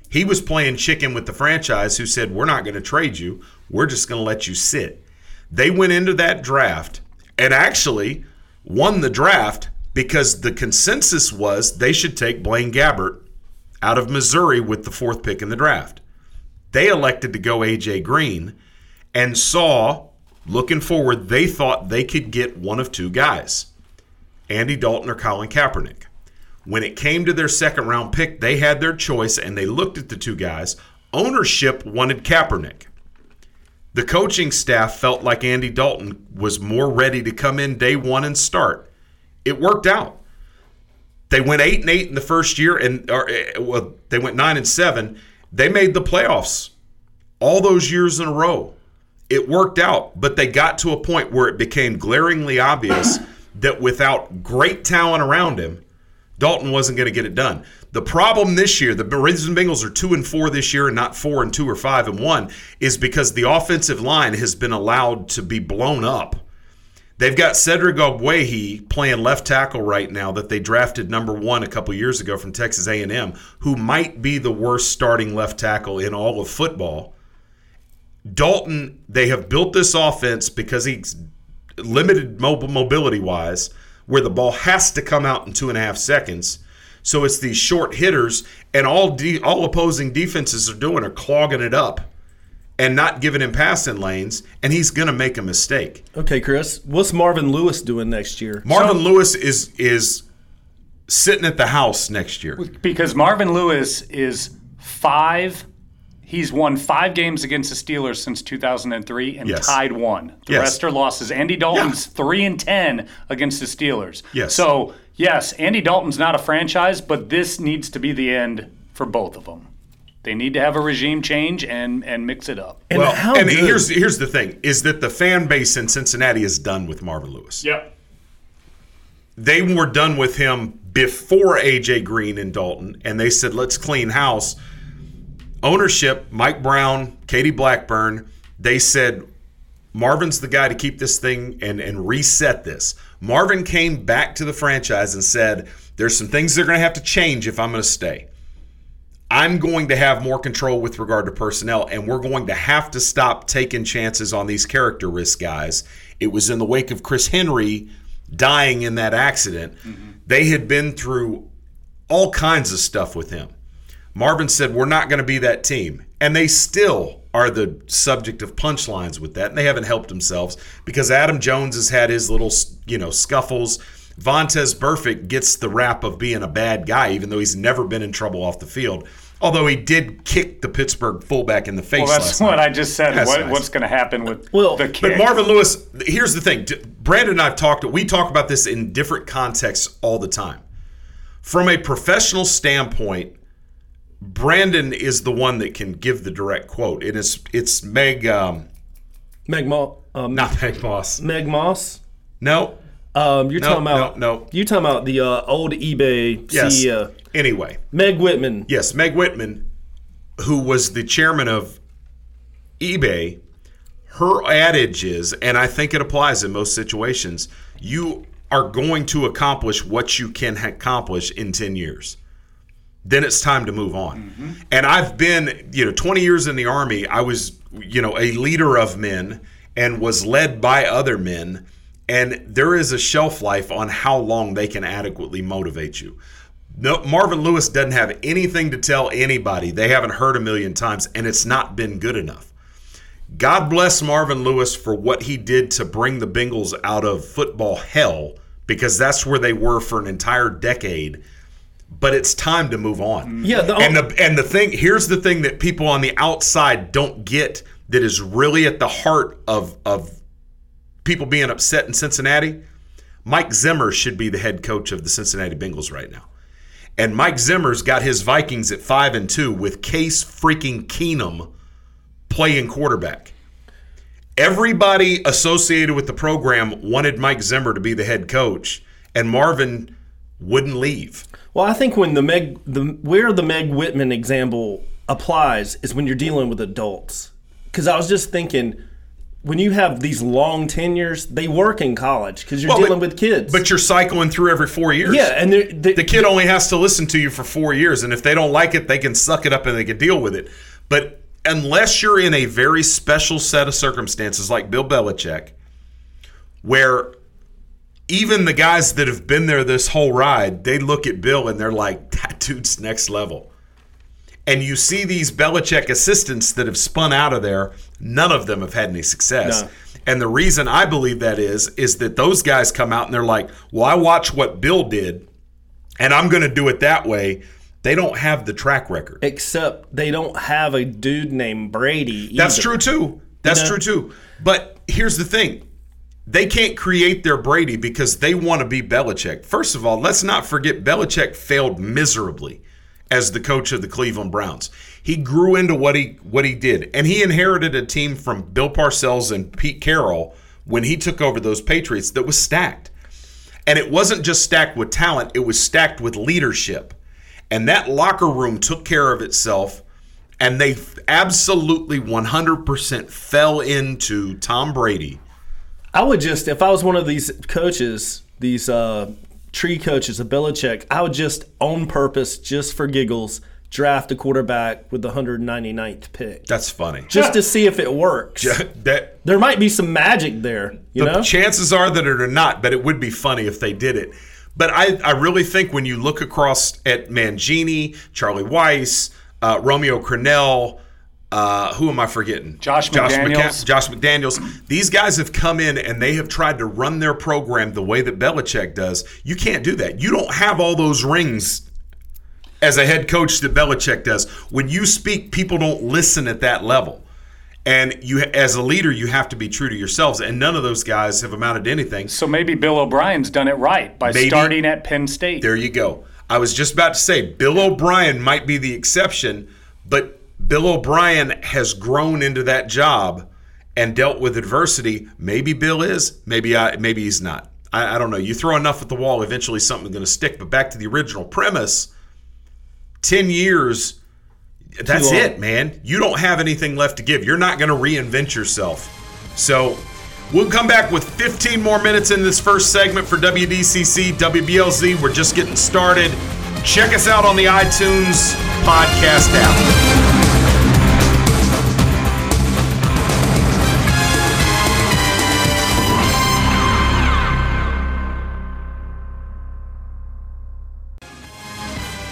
He was playing chicken with the franchise who said, "We're not going to trade you. We're just going to let you sit." They went into that draft and actually won the draft because the consensus was they should take Blaine Gabbert out of Missouri with the fourth pick in the draft. They elected to go AJ Green and saw, looking forward, they thought they could get one of two guys Andy Dalton or Colin Kaepernick. When it came to their second round pick, they had their choice and they looked at the two guys. Ownership wanted Kaepernick. The coaching staff felt like Andy Dalton was more ready to come in day one and start. It worked out. They went eight and eight in the first year, and or, eh, well, they went nine and seven. They made the playoffs all those years in a row. It worked out, but they got to a point where it became glaringly obvious that without great talent around him, Dalton wasn't going to get it done. The problem this year, the Ravens and Bengals are two and four this year, and not four and two or five and one, is because the offensive line has been allowed to be blown up. They've got Cedric Ogbuehi playing left tackle right now that they drafted number one a couple years ago from Texas A&M, who might be the worst starting left tackle in all of football. Dalton, they have built this offense because he's limited mobility wise, where the ball has to come out in two and a half seconds. So it's these short hitters, and all de- all opposing defenses are doing are clogging it up and not giving him passing lanes, and he's going to make a mistake. Okay, Chris, what's Marvin Lewis doing next year? Marvin Lewis is is sitting at the house next year. Because Marvin Lewis is five. He's won five games against the Steelers since 2003 and Yes. tied one. The Yes. rest are losses. Andy Dalton's three and ten against the Steelers. Yes. So yes, Andy Dalton's not a franchise, but this needs to be the end for both of them. They need to have a regime change and and mix it up. And well, how and good- here's here's the thing: is that the fan base in Cincinnati is done with Marvin Lewis. Yep. They were done with him before AJ Green and Dalton, and they said, "Let's clean house." Ownership: Mike Brown, Katie Blackburn. They said, "Marvin's the guy to keep this thing and and reset this." Marvin came back to the franchise and said, "There's some things they're going to have to change if I'm going to stay." I'm going to have more control with regard to personnel, and we're going to have to stop taking chances on these character risk guys. It was in the wake of Chris Henry dying in that accident. Mm-hmm. They had been through all kinds of stuff with him. Marvin said, We're not going to be that team. And they still are the subject of punchlines with that, and they haven't helped themselves because Adam Jones has had his little, you know, scuffles. Vontaze Burfict gets the rap of being a bad guy, even though he's never been in trouble off the field. Although he did kick the Pittsburgh fullback in the face. Well, that's last what night. I just said. What, nice. What's going to happen with Well, the But? Marvin Lewis, here's the thing. Brandon and I've talked. We talk about this in different contexts all the time. From a professional standpoint, Brandon is the one that can give the direct quote. It is it's Meg um, Meg Moss. Um, not Meg Moss. Meg Moss. No. Um, you're No, talking about no, no. You talking about the uh, old eBay Yes. CEO Anyway, Meg Whitman. yes, Meg Whitman, who was the chairman of eBay, her adage is, and I think it applies in most situations, you are going to accomplish what you can accomplish in 10 years. Then it's time to move on. Mm-hmm. And I've been, you know, 20 years in the Army, I was, you know, a leader of men and was led by other men. And there is a shelf life on how long they can adequately motivate you. No, Marvin Lewis doesn't have anything to tell anybody. They haven't heard a million times, and it's not been good enough. God bless Marvin Lewis for what he did to bring the Bengals out of football hell because that's where they were for an entire decade. But it's time to move on. Mm. Yeah, the- and the and the thing here's the thing that people on the outside don't get that is really at the heart of of people being upset in Cincinnati. Mike Zimmer should be the head coach of the Cincinnati Bengals right now. And Mike Zimmer's got his Vikings at 5 and 2 with Case freaking Keenum playing quarterback. Everybody associated with the program wanted Mike Zimmer to be the head coach, and Marvin wouldn't leave. Well, I think when the Meg, the where the Meg Whitman example applies is when you're dealing with adults. Because I was just thinking, when you have these long tenures, they work in college because you're Well, dealing but- with kids. But you're cycling through every four years. yeah, and they're, they, the kid only has to listen to you for four years, and if they don't like it, they can suck it up and they can deal with it. But unless you're in a very special set of circumstances like Bill Belichick, where even the guys that have been there this whole ride, they look at Bill and they're like, that dude's next level. And you see these Belichick assistants that have spun out of there, none of them have had any success. No. And the reason I believe that is, is that those guys come out and they're like, well, I watch what Bill did and I'm going to do it that way. They don't have the track record. except they don't have a dude named Brady. That's true too. That's know? true too. But here's the thing. They can't create their Brady because they want to be Belichick. First of all, let's not forget Belichick failed miserably as the coach of the Cleveland Browns. He grew into what he what he did, and he inherited a team from Bill Parcells and Pete Carroll when he took over those Patriots that was stacked. And it wasn't just stacked with talent, it was stacked with leadership. And that locker room took care of itself. And they absolutely 100% fell into Tom Brady. I would just, if I was one of these coaches, these uh, tree coaches of Belichick, I would just, on purpose, just for giggles, draft a quarterback with the 199th pick. That's funny. Just to see if it works. that There might be some magic there, you the know? chances are that it are not, but it would be funny if they did it. But I, I really think when you look across at Mangini, Charlie Weis, uh, Romeo Crennel, uh, who am I forgetting? Josh McCa- McDaniels. Josh McDaniels. These guys have come in and they have tried to run their program the way that Belichick does. You can't do that. You don't have all those rings as a head coach that Belichick does. When you speak, people don't listen at that level. And you, as a leader, you have to be true to yourselves. And none of those guys have amounted to anything. So maybe Bill O'Brien's done it right by Maybe. starting at Penn State. There you go. I was just about to say Bill O'Brien might be the exception, but Bill O'Brien has grown into that job and dealt with adversity. Maybe Bill is, maybe I, maybe he's not. I, I don't know. You throw enough at the wall, eventually something's going to stick. But back to the original premise, ten years. That's it, man. You don't have anything left to give. You're not going to reinvent yourself. So we'll come back with 15 more minutes in this first segment for WDCC, WBLZ. We're just getting started. Check us out on the iTunes podcast app.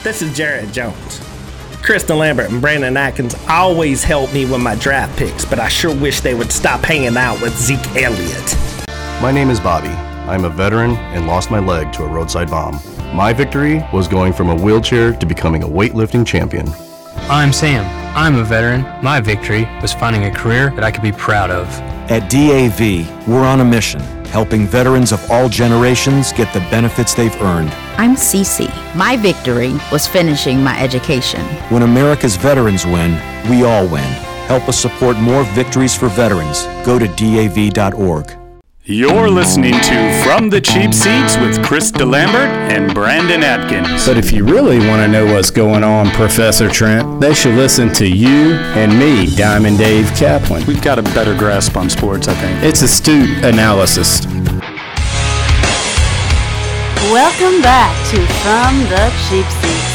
This is Jared Jones. Chris DeLambert and Brandon Atkins always help me with my draft picks, but I sure wish they would stop hanging out with Zeke Elliott. My name is Bobby. I'm a veteran and lost my leg to a roadside bomb. My victory was going from a wheelchair to becoming a weightlifting champion. I'm Sam. I'm a veteran. My victory was finding a career that I could be proud of. At DAV, we're on a mission helping veterans of all generations get the benefits they've earned. I'm Cece. My victory was finishing my education. When America's veterans win, we all win. Help us support more victories for veterans. Go to DAV.org. You're listening to From the Cheap Seats with Chris DeLambert and Brandon Atkins. But if you really want to know what's going on, Professor Trent, they should listen to you and me, Diamond Dave Kaplan. We've got a better grasp on sports, I think. It's astute analysis. Welcome back to From the Cheap Seats.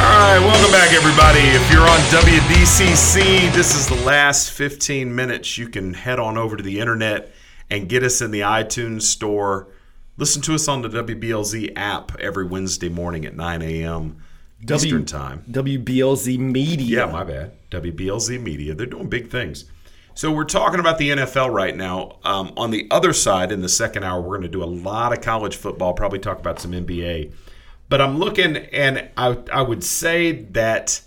All right, welcome back, everybody. If you're on WDCC, this is the last 15 minutes. You can head on over to the internet and get us in the iTunes store. Listen to us on the WBLZ app every Wednesday morning at 9 a.m. Eastern Time. WBLZ Media. Yeah, my bad. WBLZ Media. They're doing big things. So we're talking about the NFL right now. Um, on the other side, in the second hour, we're going to do a lot of college football. Probably talk about some NBA. But I'm looking, and I, I would say that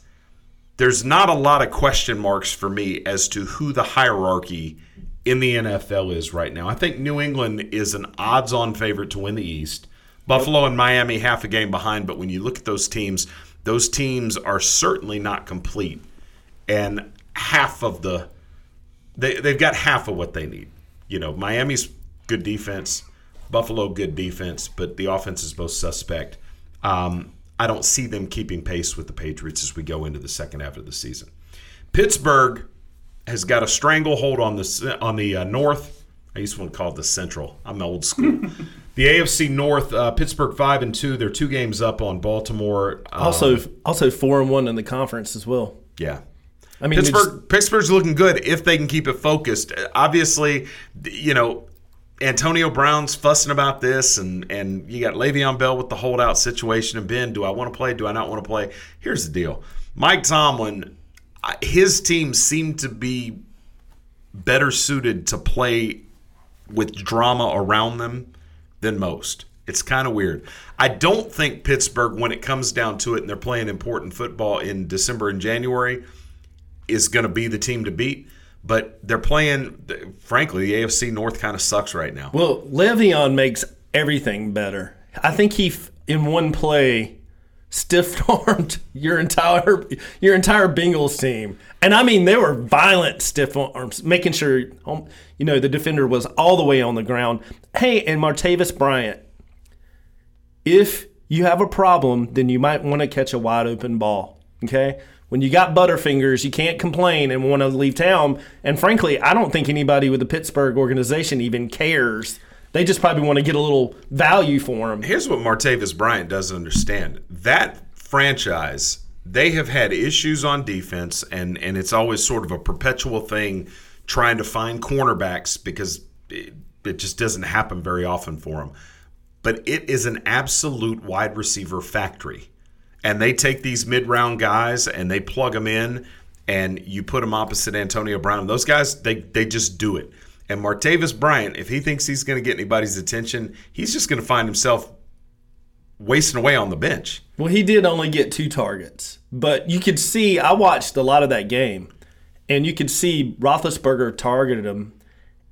there's not a lot of question marks for me as to who the hierarchy in the NFL is right now. I think New England is an odds-on favorite to win the East. Buffalo and Miami half a game behind, but when you look at those teams, those teams are certainly not complete, and half of the they they've got half of what they need. You know, Miami's good defense, Buffalo good defense, but the offense is both suspect. Um, I don't see them keeping pace with the Patriots as we go into the second half of the season. Pittsburgh has got a stranglehold on the on the uh, North. I used to want to call it the Central. I'm old school. the AFC North, uh, Pittsburgh five and two. They're two games up on Baltimore. Um, Also, also four and one in the conference as well. yeah. I mean, Pittsburgh Pittsburgh's looking good if they can keep it focused. Obviously, you know, Antonio Brown's fussing about this, and and you got Le'Veon Bell with the holdout situation. And Ben, do I want to play? Do I not want to play? Here's the deal: Mike Tomlin, his team seemed to be better suited to play with drama around them than most. It's kind of weird. I don't think Pittsburgh, when it comes down to it, and they're playing important football in December and January, is going to be the team to beat. But they're playing, frankly, the AFC North kind of sucks right now. Well, Le'Veon makes everything better. I think he, in one play, stiff armed your entire your entire Bengals team, and I mean they were violent stiff arms, making sure um, you know the defender was all the way on the ground. Hey, and Martavis Bryant, if you have a problem, then you might want to catch a wide open ball. Okay. When you got Butterfingers, you can't complain and want to leave town. And frankly, I don't think anybody with the Pittsburgh organization even cares. They just probably want to get a little value for him. Here's what Martavis Bryant doesn't understand. That franchise, they have had issues on defense, and, and it's always sort of a perpetual thing trying to find cornerbacks because it, it just doesn't happen very often for them. But it is an absolute wide receiver factory. And they take these mid round guys and they plug them in, and you put them opposite Antonio Brown. Those guys, they, they just do it. And Martavis Bryant, if he thinks he's going to get anybody's attention, he's just going to find himself wasting away on the bench. Well, he did only get two targets, but you could see. I watched a lot of that game, and you could see Roethlisberger targeted him,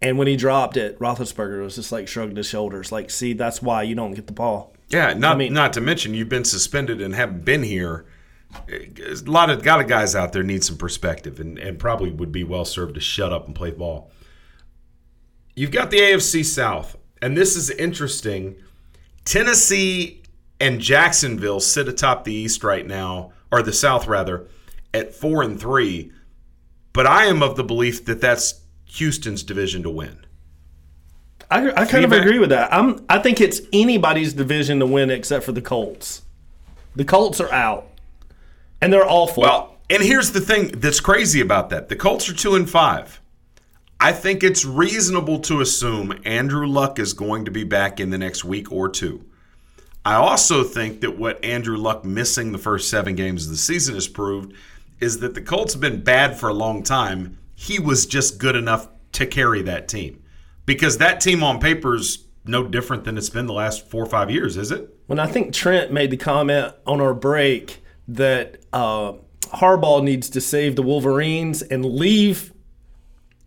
and when he dropped it, Roethlisberger was just like shrugging his shoulders, like, "See, that's why you don't get the ball." Yeah, not I mean- not to mention you've been suspended and haven't been here. A lot of lot of guys out there need some perspective and, and probably would be well served to shut up and play ball. You've got the AFC South, and this is interesting. Tennessee and Jacksonville sit atop the East right now, or the South rather, at four and three. But I am of the belief that that's Houston's division to win. I, I kind of agree with that. I'm. I think it's anybody's division to win except for the Colts. The Colts are out, and they're awful. Well, and here's the thing that's crazy about that: the Colts are two and five. I think it's reasonable to assume Andrew Luck is going to be back in the next week or two. I also think that what Andrew Luck missing the first seven games of the season has proved is that the Colts have been bad for a long time. He was just good enough to carry that team because that team on paper is no different than it's been the last four or five years, is it? When I think Trent made the comment on our break that uh, Harbaugh needs to save the Wolverines and leave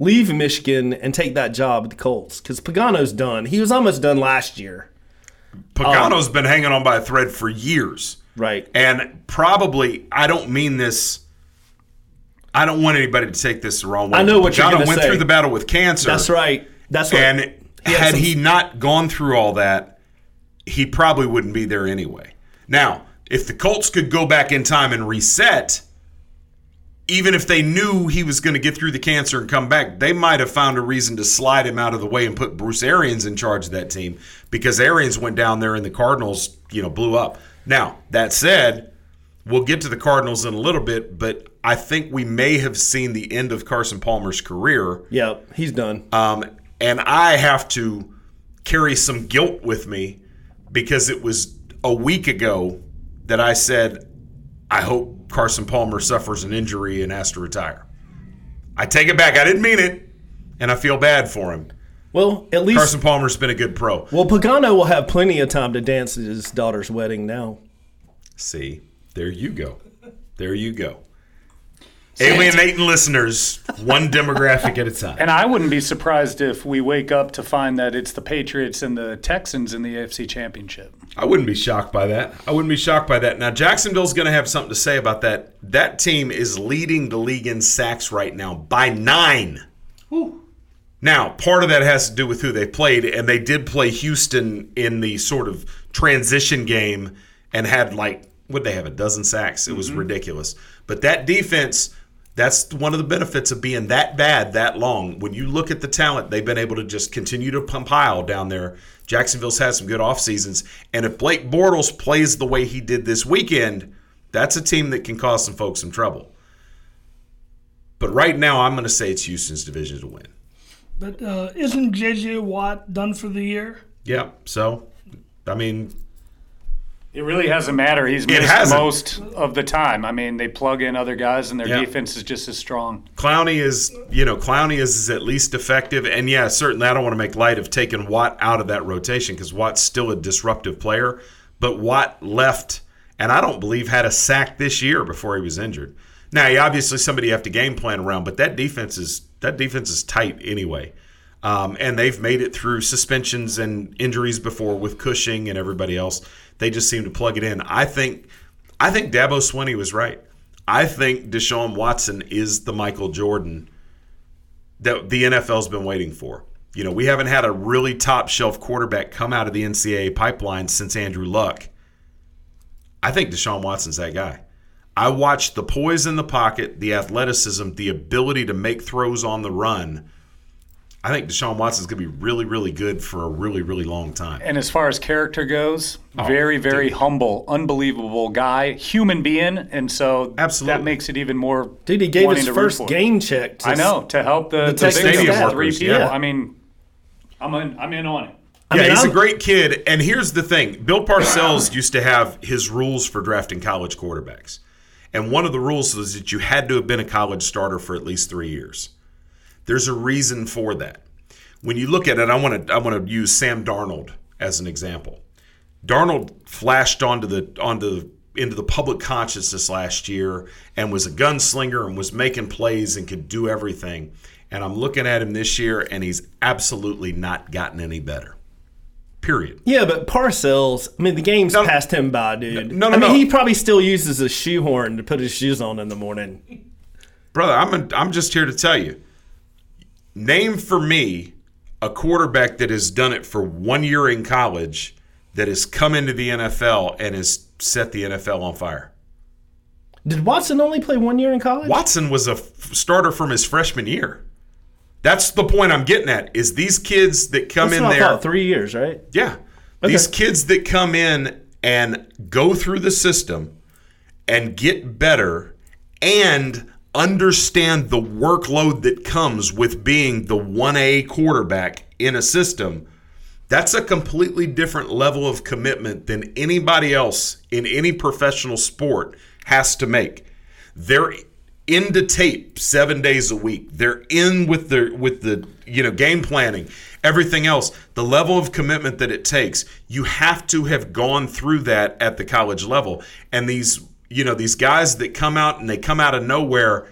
leave Michigan and take that job at the Colts because Pagano's done. He was almost done last year. Pagano's been hanging on by a thread for years. Right. And probably, I don't mean this. I don't want anybody to take this the wrong way. I know what you're Pagano gonna went say. through the battle with cancer. That's right. That's what. and he had had some- he not gone through all that, he probably wouldn't be there anyway. Now, if the Colts could go back in time and reset, even if they knew he was going to get through the cancer and come back, they might have found a reason to slide him out of the way and put Bruce Arians in charge of that team because Arians went down there and the Cardinals, you know, blew up. Now, that said, we'll get to the Cardinals in a little bit, but I think we may have seen the end of Carson Palmer's career. yeah, he's done. Um, and I have to carry some guilt with me because it was a week ago that I said, I hope Carson Palmer suffers an injury and has to retire. I take it back. I didn't mean it, and I feel bad for him. Well, at least Carson Palmer's been a good pro. well, Pagano will have plenty of time to dance at his daughter's wedding now. See, there you go. There you go. Alienating listeners, one demographic at a time. And I wouldn't be surprised if we wake up to find that it's the Patriots and the Texans in the AFC Championship. I wouldn't be shocked by that. I wouldn't be shocked by that. Now, Jacksonville's going to have something to say about that. That team is leading the league in sacks right now by nine. Now, part of that has to do with who they played, and they did play Houston in the sort of transition game and had like, what they have, a dozen sacks? It was ridiculous. But that defense, that's one of the benefits of being that bad that long. When you look at the talent, they've been able to just continue to compile down there. Jacksonville's had some good off seasons, and if Blake Bortles plays the way he did this weekend, that's a team that can cause some folks some trouble. But right now, I'm going to say it's Houston's division to win. But uh, isn't J.J. Watt done for the year? Yeah. So, I mean, It really hasn't mattered. He's missed most of the time. I mean, they plug in other guys, and their Yeah. defense is just as strong. Clowney is, you know, Clowney is, is at least effective. And yeah, certainly I don't want to make light of taking Watt out of that rotation because Watt's still a disruptive player. But Watt left, and I don't believe had a sack this year before he was injured. Now, he obviously somebody you have to game plan around, but that defense is that defense is tight anyway. Um, and they've made it through suspensions and injuries before with Cushing and everybody else. They just seem to plug it in. I think I think Dabo Swinney was right. I think Deshaun Watson is the Michael Jordan that the NFL's been waiting for. You know, we haven't had a really top shelf quarterback come out of the NCAA pipeline since Andrew Luck. I think Deshaun Watson's that guy. I watched the poise in the pocket, the athleticism, the ability to make throws on the run. I think Deshaun Watson is going to be really, really good for a really, really long time. And as far as character goes, Oh, very, very humble, unbelievable guy, human being, and so Absolutely. that makes it even more. Dude, he gave his first game check. To I know to help the, the the, Texans victims, staff. three people. yeah. I mean, I'm in, I'm in on it. I yeah, mean, he's I'm- a great kid. And here's the thing Bill Parcells used to have his rules for drafting college quarterbacks. And one of the rules was that you had to have been a college starter for at least three years. There's a reason for that. When you look at it, I want to I want to use Sam Darnold as an example. Darnold flashed onto the onto into the public consciousness last year and was a gunslinger and was making plays and could do everything. And I'm looking at him this year and he's absolutely not gotten any better. Period. Yeah, but Parcells, I mean, the game's passed him by, dude. No, no, no I mean, no. he probably still uses a shoehorn to put his shoes on in the morning. Brother, I'm I'm just here to tell you. Name for me a quarterback that has done it for one year in college that has come into the NFL and has set the NFL on fire. Did Watson only play one year in college? Watson was a f- starter from his freshman year. That's the point I'm getting at. Is these kids that come That's in there? thought, three years, right? Yeah. These kids that come in and go through the system and get better and understand the workload that comes with being the 1A quarterback in a system, that's a completely different level of commitment than anybody else in any professional sport has to make. They're into tape seven days a week. They're in with the with the you know game planning, everything else. The level of commitment that it takes, you have to have gone through that at the college level. And these you know these guys that come out and they come out of nowhere,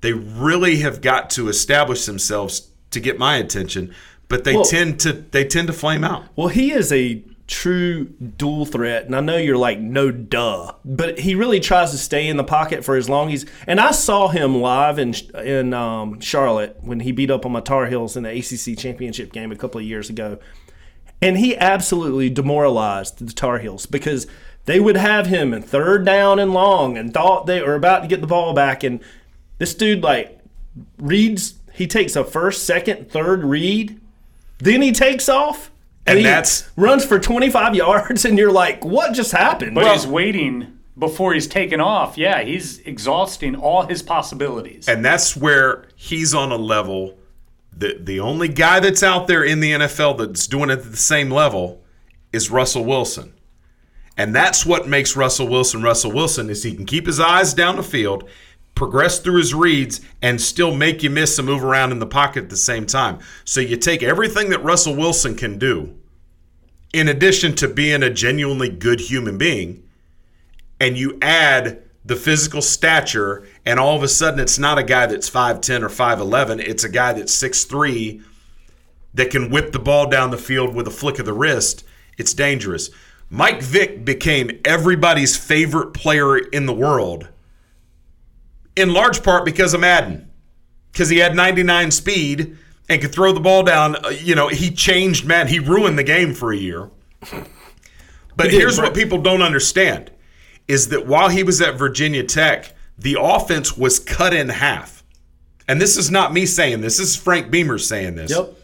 They really have got to establish themselves to get my attention, but they Well- tend to they tend to flame out. Well, he is a true dual threat, and I know you're like no duh, but he really tries to stay in the pocket for as long as. And I saw him live in in um, Charlotte when he beat up on my Tar Heels in the ACC championship game a couple of years ago, and he absolutely demoralized the Tar Heels because they would have him in third down and long and thought they were about to get the ball back, and this dude like reads. He takes a first, second, third read, then he takes off. And he that's- runs for 25 yards, and you're like, what just happened? But he's waiting before he's taken off. Yeah, he's exhausting all his possibilities. And that's where he's on a level that the only guy that's out there in the NFL that's doing it at the same level is Russell Wilson. And that's what makes Russell Wilson Russell Wilson is he can keep his eyes down the field, progress through his reads, and still make you miss and move around in the pocket at the same time. So you take everything that Russell Wilson can do, in addition to being a genuinely good human being, and you add the physical stature, and all of a sudden it's not a guy that's 5'10 or 5'11, it's a guy that's 6'3 that can whip the ball down the field with a flick of the wrist. It's dangerous. Mike Vick became everybody's favorite player in the world, in large part because of Madden, because he had 99 speed and could throw the ball down. Uh, You know, he changed Madden, he ruined the game for a year. But He here's right. what people don't understand is that while he was at Virginia Tech, the offense was cut in half. And this is not me saying this, this is Frank Beamer saying this. Yep.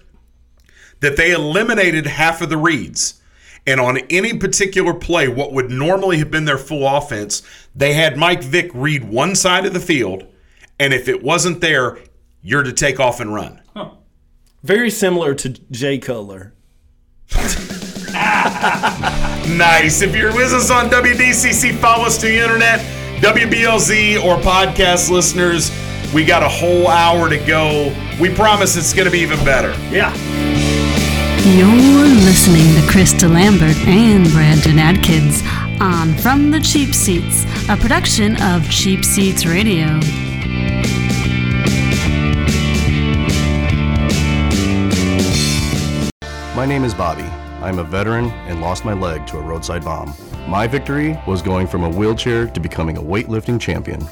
That they eliminated half of the reads. And on any particular play, what would normally have been their full offense, they had Mike Vick read one side of the field. And if it wasn't there, you're to take off and run. Very similar to Jay Cutler. Nice. If you're with us on WDCC, follow us to the internet, WBLZ, or podcast listeners. We got a whole hour to go. We promise it's going to be even better. Yeah. You're listening to Chris DeLambert and Brandon Atkins on From the Cheap Seats, a production of Cheap Seats Radio. My name is Bobby. I'm a veteran and lost my leg to a roadside bomb. My victory was going from a wheelchair to becoming a weightlifting champion.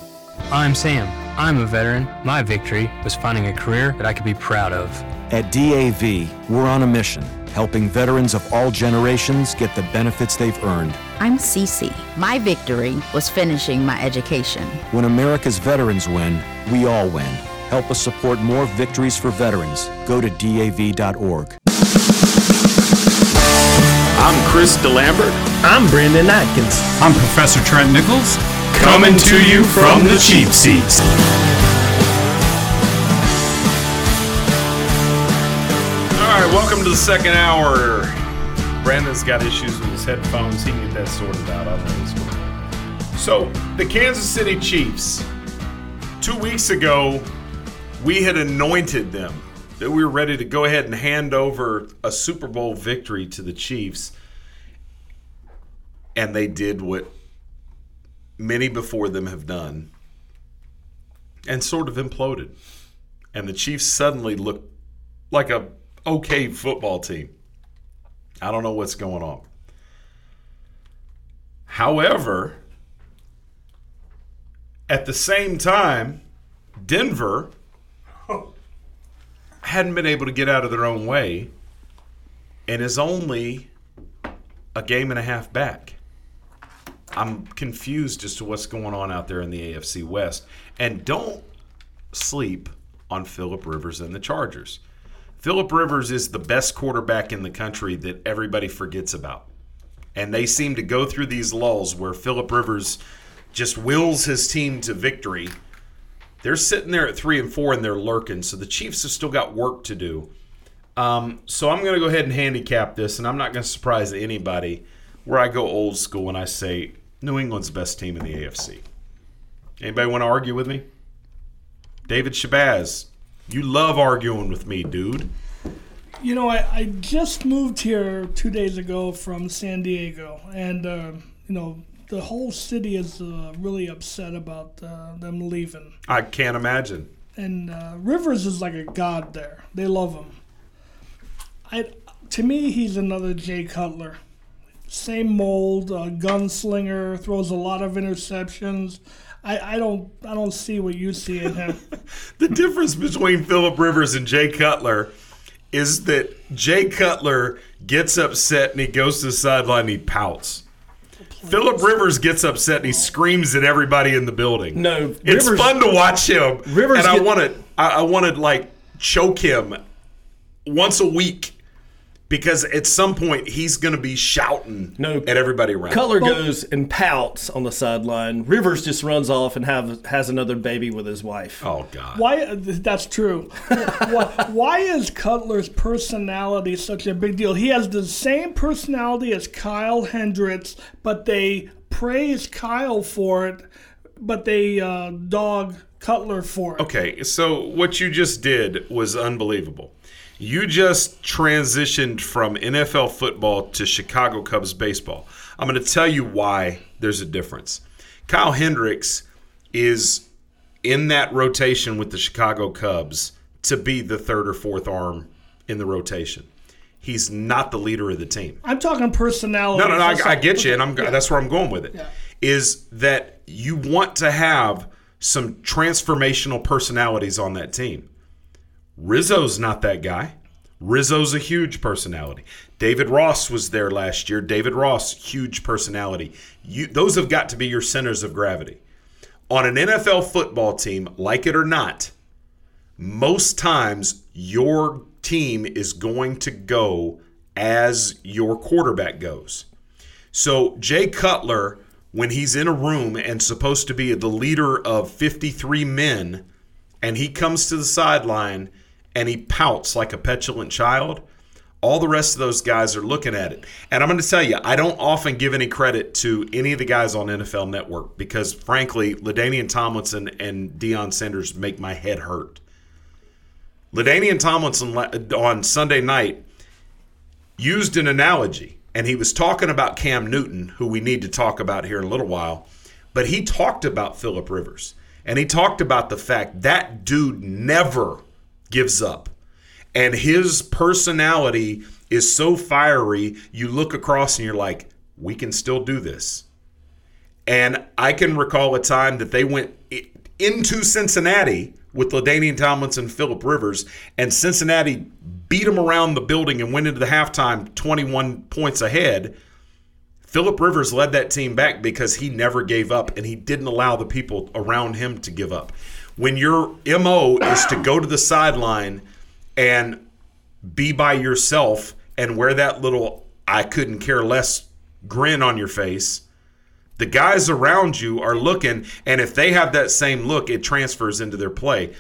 I'm Sam. I'm a veteran. My victory was finding a career that I could be proud of. At DAV, we're on a mission, helping veterans of all generations get the benefits they've earned. I'm Cece. My victory was finishing my education. When America's veterans win, we all win. Help us support more victories for veterans. Go to DAV.org. I'm Chris DeLambert. I'm Brandon Atkins. I'm Professor Trent Nichols. Coming to you from the cheap seats. Right, welcome to the second hour. Brandon's got issues with his headphones. He can get that sorted out. I don't know going on. So, the Kansas City Chiefs, two weeks ago, we had anointed them that we were ready to go ahead and hand over a Super Bowl victory to the Chiefs. And they did what many before them have done and sort of imploded. And the Chiefs suddenly looked like a okay football team. I don't know what's going on. However, at the same time, Denver hadn't been able to get out of their own way and is only a game and a half back. I'm confused as to what's going on out there in the AFC West. And don't sleep on Philip Rivers and the Chargers. Philip Rivers is the best quarterback in the country that everybody forgets about. And they seem to go through these lulls where Philip Rivers just wills his team to victory. They're sitting there at three and four and they're lurking. So the Chiefs have still got work to do. Um, so I'm going to go ahead and handicap this, and I'm not going to surprise anybody where I go old school and I say New England's best team in the AFC. Anybody want to argue with me? David Shabazz, you love arguing with me, dude. You know, I, I just moved here two days ago from San Diego, and uh, you know the whole city is uh, really upset about uh, them leaving. I can't imagine. and uh, Rivers is like a god there. They love him. I, to me, he's another Jay Cutler. Same mold, uh, gunslinger, throws a lot of interceptions. I, I don't I don't see what you see in him. The difference between Philip Rivers and Jay Cutler is that Jay Cutler gets upset and he goes to the sideline and he pouts. Philip Rivers gets upset and he screams at everybody in the building. No, it's Rivers- fun to watch him. Rivers and I get- want to, I, I want to like choke him once a week because at some point he's going to be shouting at everybody around. Cutler goes and pouts on the sideline. Rivers just runs off and have has another baby with his wife. Oh God! Why? uh, That's true. why, why is Cutler's personality such a big deal? He has the same personality as Kyle Hendricks, but they praise Kyle for it, but they uh, dog Cutler for it. Okay, so what you just did was unbelievable. You just transitioned from NFL football to Chicago Cubs baseball. I'm going to tell you why there's a difference. Kyle Hendricks is in that rotation with the Chicago Cubs to be the third or fourth arm in the rotation. He's not the leader of the team. I'm talking personality. No, no, no. I, I get you, and I'm Yeah. that's where I'm going with it. Yeah. Is that you want to have some transformational personalities on that team. Rizzo's not that guy. Rizzo's a huge personality. David Ross was there last year. David Ross, huge personality. You, those have got to be your centers of gravity. On an NFL football team, like it or not, most times your team is going to go as your quarterback goes. So Jay Cutler, when he's in a room and supposed to be the leader of 53 men, and he comes to the sideline and he pouts like a petulant child, all the rest of those guys are looking at it. And I'm going to tell you, I don't often give any credit to any of the guys on NFL Network because, frankly, LaDainian Tomlinson and Deion Sanders make my head hurt. LaDainian Tomlinson on Sunday night used an analogy, and he was talking about Cam Newton, who we need to talk about here in a little while, but he talked about Philip Rivers, and he talked about the fact that dude never gives up. And his personality is so fiery, you look across and you're like, we can still do this. And I can recall a time that they went into Cincinnati with LaDainian Tomlinson, Philip Rivers, and Cincinnati beat them around the building and went into the halftime 21 points ahead. Philip Rivers led that team back because he never gave up and he didn't allow the people around him to give up. When your MO is to go to the sideline and be by yourself and wear that little I couldn't care less grin on your face, the guys around you are looking, and if they have that same look, it transfers into their play.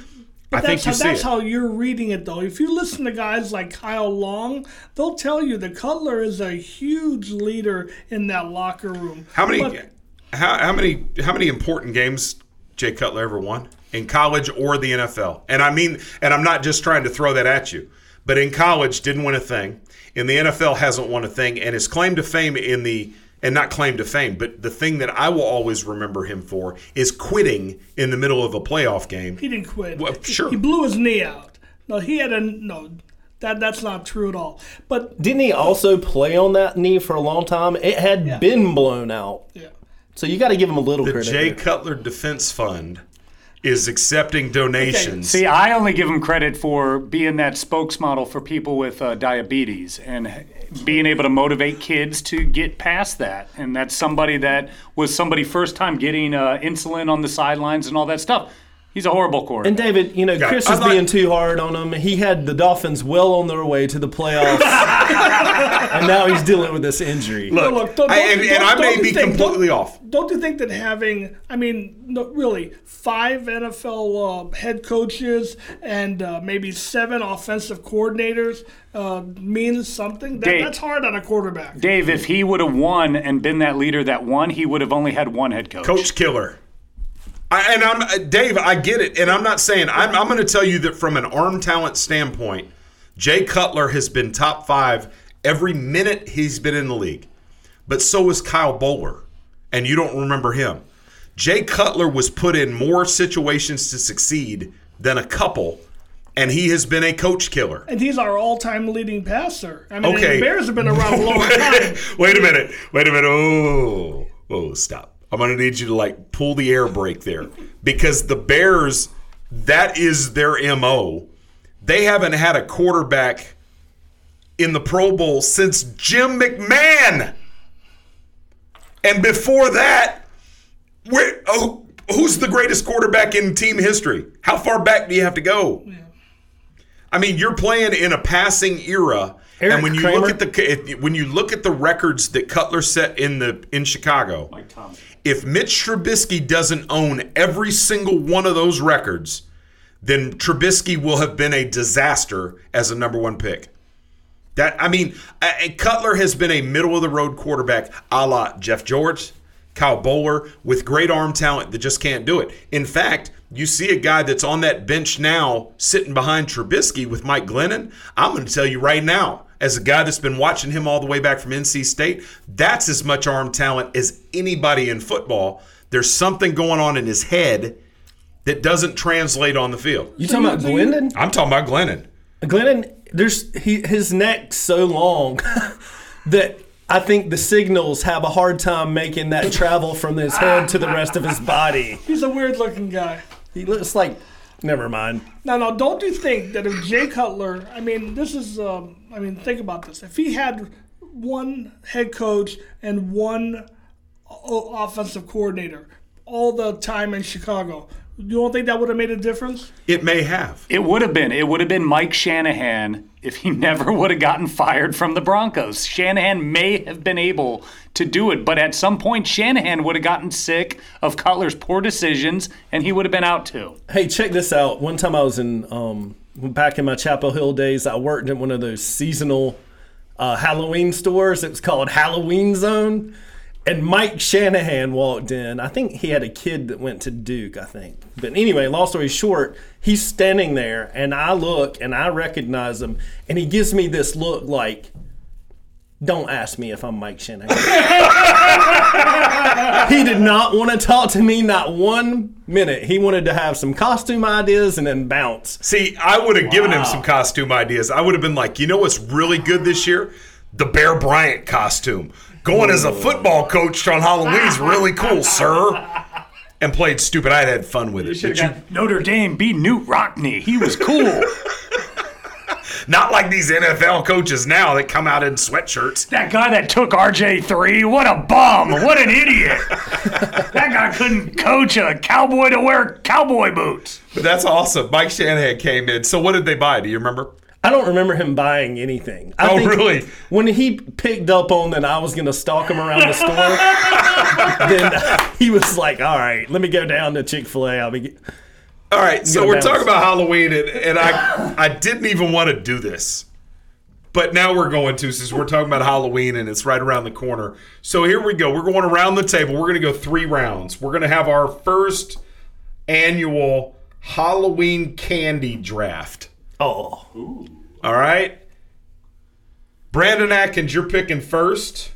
But I think that's, you how, that's how you're reading it, though. If you listen to guys like Kyle Long, they'll tell you that Cutler is a huge leader in that locker room. How many? But- how, how many? How many important games Jay Cutler ever won in college or the NFL? And I mean, and I'm not just trying to throw that at you, but in college didn't win a thing. In the NFL hasn't won a thing, and his claim to fame in the and not claim to fame, but the thing that I will always remember him for is quitting in the middle of a playoff game. He didn't quit. Well, sure. He blew his knee out. No, he had a no. That that's not true at all. But Didn't he also play on that knee for a long time? It had been blown out. Yeah. So you got to give him a little The credit. Jay there. Cutler Defense Fund is accepting donations. See, I only give him credit for being that spokesmodel for people with uh, diabetes and being able to motivate kids to get past that. And that's somebody that was somebody first time getting uh, insulin on the sidelines and all that stuff. He's a horrible quarterback. And David, you know, Yeah, Chris I'm is not- being too hard on him. He had the Dolphins well on their way to the playoffs, and now he's dealing with this injury. No, look, don't- I- and- don't- and I don't may be think- completely don't- off. Don't you think that having, I mean, no, really, five NFL uh, head coaches and uh, maybe seven offensive coordinators uh, means something? That, Dave- that's hard on a quarterback. Dave, if he would have won and been that leader that won, he would have only had one head coach. Coach Killer. I, and I'm uh, Dave. I get it, and I'm not saying I'm. I'm going to tell you that from an arm talent standpoint, Jay Cutler has been top five every minute he's been in the league, but so is Kyle Boller, and you don't remember him. Jay Cutler was put in more situations to succeed than a couple, and he has been a coach killer. And he's our all-time leading passer. I mean, Okay. the Bears have been around a long time. Wait a minute. Wait a minute. Oh, oh, stop. I'm going to need you to like pull the air brake there because the Bears, that is their MO. They haven't had a quarterback in the Pro Bowl since Jim McMahon. And before that, where, oh, who's the greatest quarterback in team history? How far back do you have to go? I mean, you're playing in a passing era, Erik and when you Kramer? look at the when you look at the records that Cutler set in the in Chicago, if Mitch Trubisky doesn't own every single one of those records, then Trubisky will have been a disaster as a number one pick. That I mean, Cutler has been a middle of the road quarterback, a la Jeff George, Kyle Boller, with great arm talent that just can't do it. In fact, you see a guy that's on that bench now, sitting behind Trubisky with Mike Glennon. I'm going to tell you right now, as a guy that's been watching him all the way back from NC State, that's as much arm talent as anybody in football. There's something going on in his head that doesn't translate on the field. You talking about Glennon? I'm talking about Glennon. Glennon, there's he his neck's so long that I think the signals have a hard time making that travel from his head to the rest of his body. He's a weird-looking guy. He looks like never mind. Now, now, don't you think that if Jay Cutler, I mean, this is, um, I mean, think about this. If he had one head coach and one offensive coordinator all the time in Chicago, you don't think that would have made a difference? It may have. It would have been. It would have been Mike Shanahan if he never would have gotten fired from the Broncos. Shanahan may have been able to do it, but at some point, Shanahan would have gotten sick of Cutler's poor decisions, and he would have been out too. Hey, check this out. One time I was in um, back in my Chapel Hill days. I worked in one of those seasonal uh, Halloween stores. It was called Halloween Zone. And Mike Shanahan walked in. I think he had a kid that went to Duke, I think. But anyway, long story short, he's standing there and I look and I recognize him and he gives me this look like, don't ask me if I'm Mike Shanahan. he did not want to talk to me not one minute. He wanted to have some costume ideas and then bounce. See, I would have given him some costume ideas. I would have been like, you know what's really good this year? The Bear Bryant costume. Going as a football coach on Halloween's really cool, sir. And played stupid. I had fun with it. But you, Notre Dame beat Knute Rockne. He was cool. not like these NFL coaches now that come out in sweatshirts. that guy that took RG3, what a bum. What an idiot. that guy couldn't coach a cowboy to wear cowboy boots. But that's awesome. Mike Shanahan came in. So what did they buy? Do you remember? I don't remember him buying anything. I Oh, think really? When he picked up on that I was going to stalk him around the store, then he was like, "All right, let me go down to Chick Fil A. I'll be." Get- All right, so we're bounce. talking about Halloween, and, and I I didn't even want to do this, but now we're going to since we're talking about Halloween and it's right around the corner. So here we go. We're going around the table. We're going to go three rounds. We're going to have our first annual Halloween candy draft. Oh, All right, Brandon Atkins, you're picking first.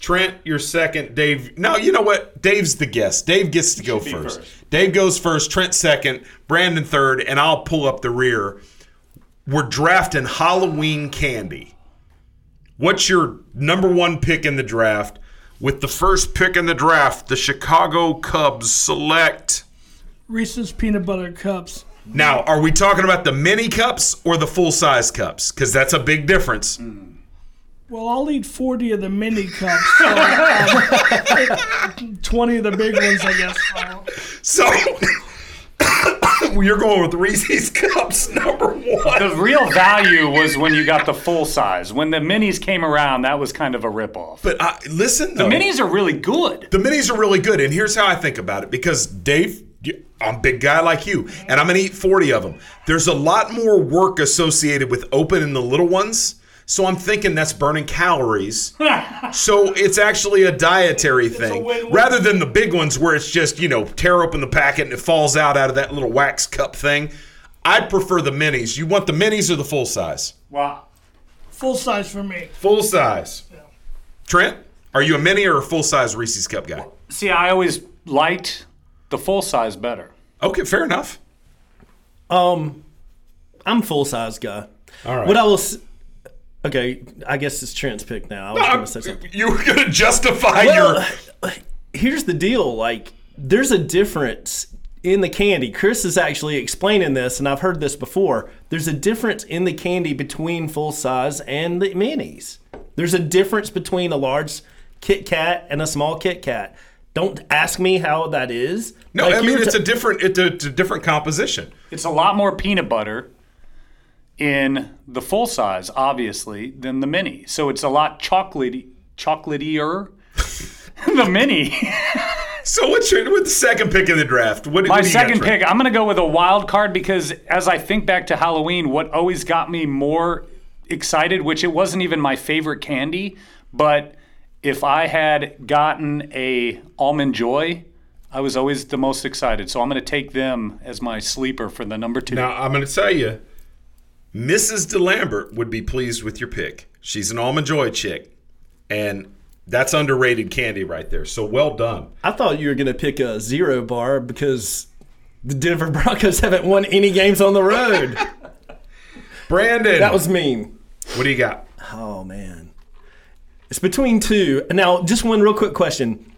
Trent, you're second. Dave, no, you know what? Dave's the guest. Dave gets to go first. Dave goes first. Trent second. Brandon third, and I'll pull up the rear. We're drafting Halloween candy. What's your number one pick in the draft? With the first pick in the draft, the Chicago Cubs select. Reese's peanut butter cups. Now, are we talking about the mini cups or the full size cups? Because that's a big difference. Mm. Well, I'll eat 40 of the mini cups. So, um, 20 of the big ones, I guess. So you're going with Reese's cups number one. The real value was when you got the full size. When the minis came around, that was kind of a ripoff. But uh, listen, The minis are really good. The minis are really good, and here's how I think about it. Because Dave, I'm a big guy like you, and I'm gonna eat 40 of them. There's a lot more work associated with opening the little ones. So I'm thinking that's burning calories. so it's actually a dietary thing rather than the big ones where it's just, you know, tear open the packet and it falls out out of that little wax cup thing. I prefer the minis. You want the minis or the full size? Wow. full size for me. Full size. Trent, are you a mini or a full size Reese's cup guy? See, I always liked the full size better. Okay, fair enough. Um, I'm full size guy. All right. What I will. S- Okay, I guess it's Trent's pick now. I was going to say something. You were going to justify Well, your. here's the deal like there's a difference in the candy chris is actually explaining this and i've heard this before there's a difference in the candy between full size and the minis there's a difference between a large kit kat and a small kit kat don't ask me how that is No, Like I mean it's ta- a different it's a, it's a different composition. It's a lot more peanut butter in the full size, obviously, than the mini. So it's a lot chocolatey, chocolatier. the mini. So what's your with the second pick in the draft? What, My what do you got, second pick, I'm going to go with a wild card because as I think back to Halloween, what always got me more excited, which it wasn't even my favorite candy, but if I had gotten a almond joy, I was always the most excited. So I'm going to take them as my sleeper for the number two. Now I'm going to tell you, Mrs. DeLambert would be pleased with your pick. She's an almond joy chick, and that's underrated candy right there. So well done. i thought you were going to pick a zero bar because the denver broncos haven't won any games on the road Brandon, that was mean what do you got? Oh man, it's between two. Now, just one real quick question: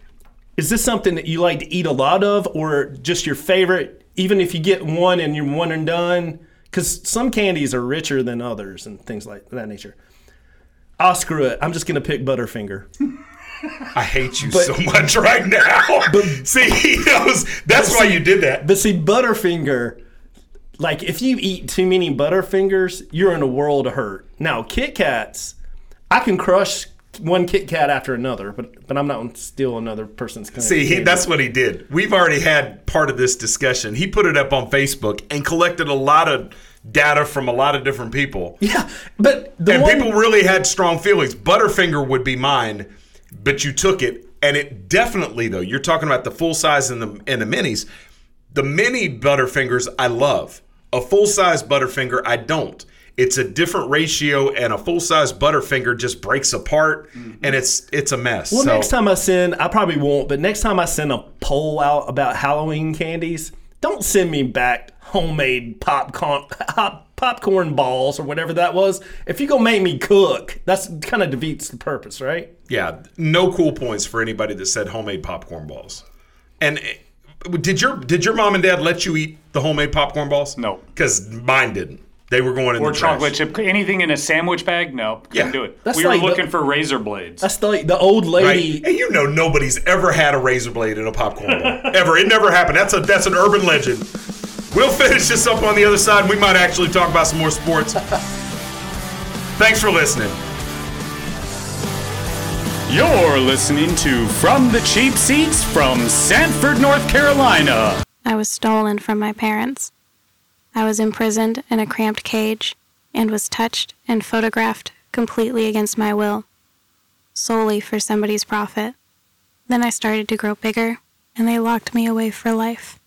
Is this something that you like to eat a lot of, or just your favorite? Even if you get one and you're one and done, because some candies are richer than others and things like that nature. I'll screw it. I'm just gonna pick Butterfinger. I hate you But- so much right now. But, see, he knows that's why you did that. But see, Butterfinger, like if you eat too many Butterfingers, you're in a world of hurt. Now, Kit Kats, I can crush one Kit Kat after another, but but I'm not steal another person's. kind See, he, that's what he did. We've already had part of this discussion. He put it up on Facebook and collected a lot of data from a lot of different people. Yeah, but the and one- people really had strong feelings. Butterfinger would be mine, but you took it, and it definitely though. You're talking about the full size and the and the minis. The mini Butterfingers I love. A full size Butterfinger I don't. It's a different ratio, and a full size Butterfinger just breaks apart, and it's it's a mess. Well, so, next time I send, I probably won't, but next time I send a poll out about Halloween candies, don't send me back homemade popcorn, popcorn balls or whatever that was. If you gonna make me cook, that's kind of defeats the purpose, right? Yeah, no cool points for anybody that said homemade popcorn balls. And eh, did your did your mom and dad let you eat the homemade popcorn balls? No, because mine didn't. They were going in or the trash. chocolate chip, anything in a sandwich bag? No, couldn't Yeah. do it. That's we were like the- looking for razor blades. That's like the old lady. Right? And you know nobody's ever had a razor blade in a popcorn ball. ever. It never happened. That's a that's an urban legend. We'll finish this up on the other side. We might actually talk about some more sports. Thanks for listening. You're listening to From the Cheap Seats from Sanford, North Carolina. I was stolen from my parents. I was imprisoned in a cramped cage and was touched and photographed completely against my will, solely for somebody's profit. Then I started to grow bigger, and they locked me away for life.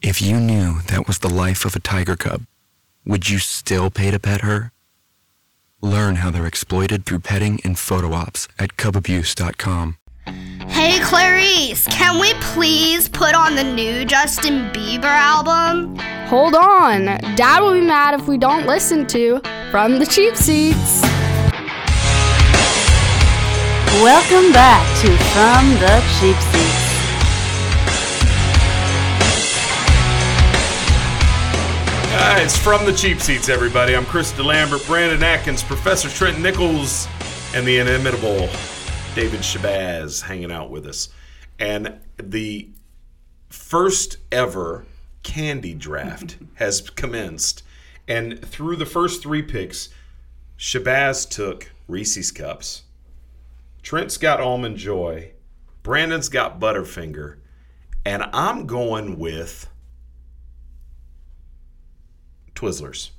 If you knew that was the life of a tiger cub, would you still pay to pet her? Learn how they're exploited through petting and photo ops at cubabuse.com. Hey Clarice, can we please put on the new Justin Bieber album? Hold on. Dad will be mad if we don't listen to From the Cheap Seats. Welcome back to From the Cheap Seats. Uh, it's from the cheap seats, everybody. I'm Chris DeLambert, Brandon Atkins, Professor Trent Nichols, and the inimitable David Shabazz hanging out with us. And the first ever candy draft has commenced. And through the first three picks, Shabazz took Reese's Cups. Trent's got Almond Joy. Brandon's got Butterfinger. And I'm going with Twizzlers.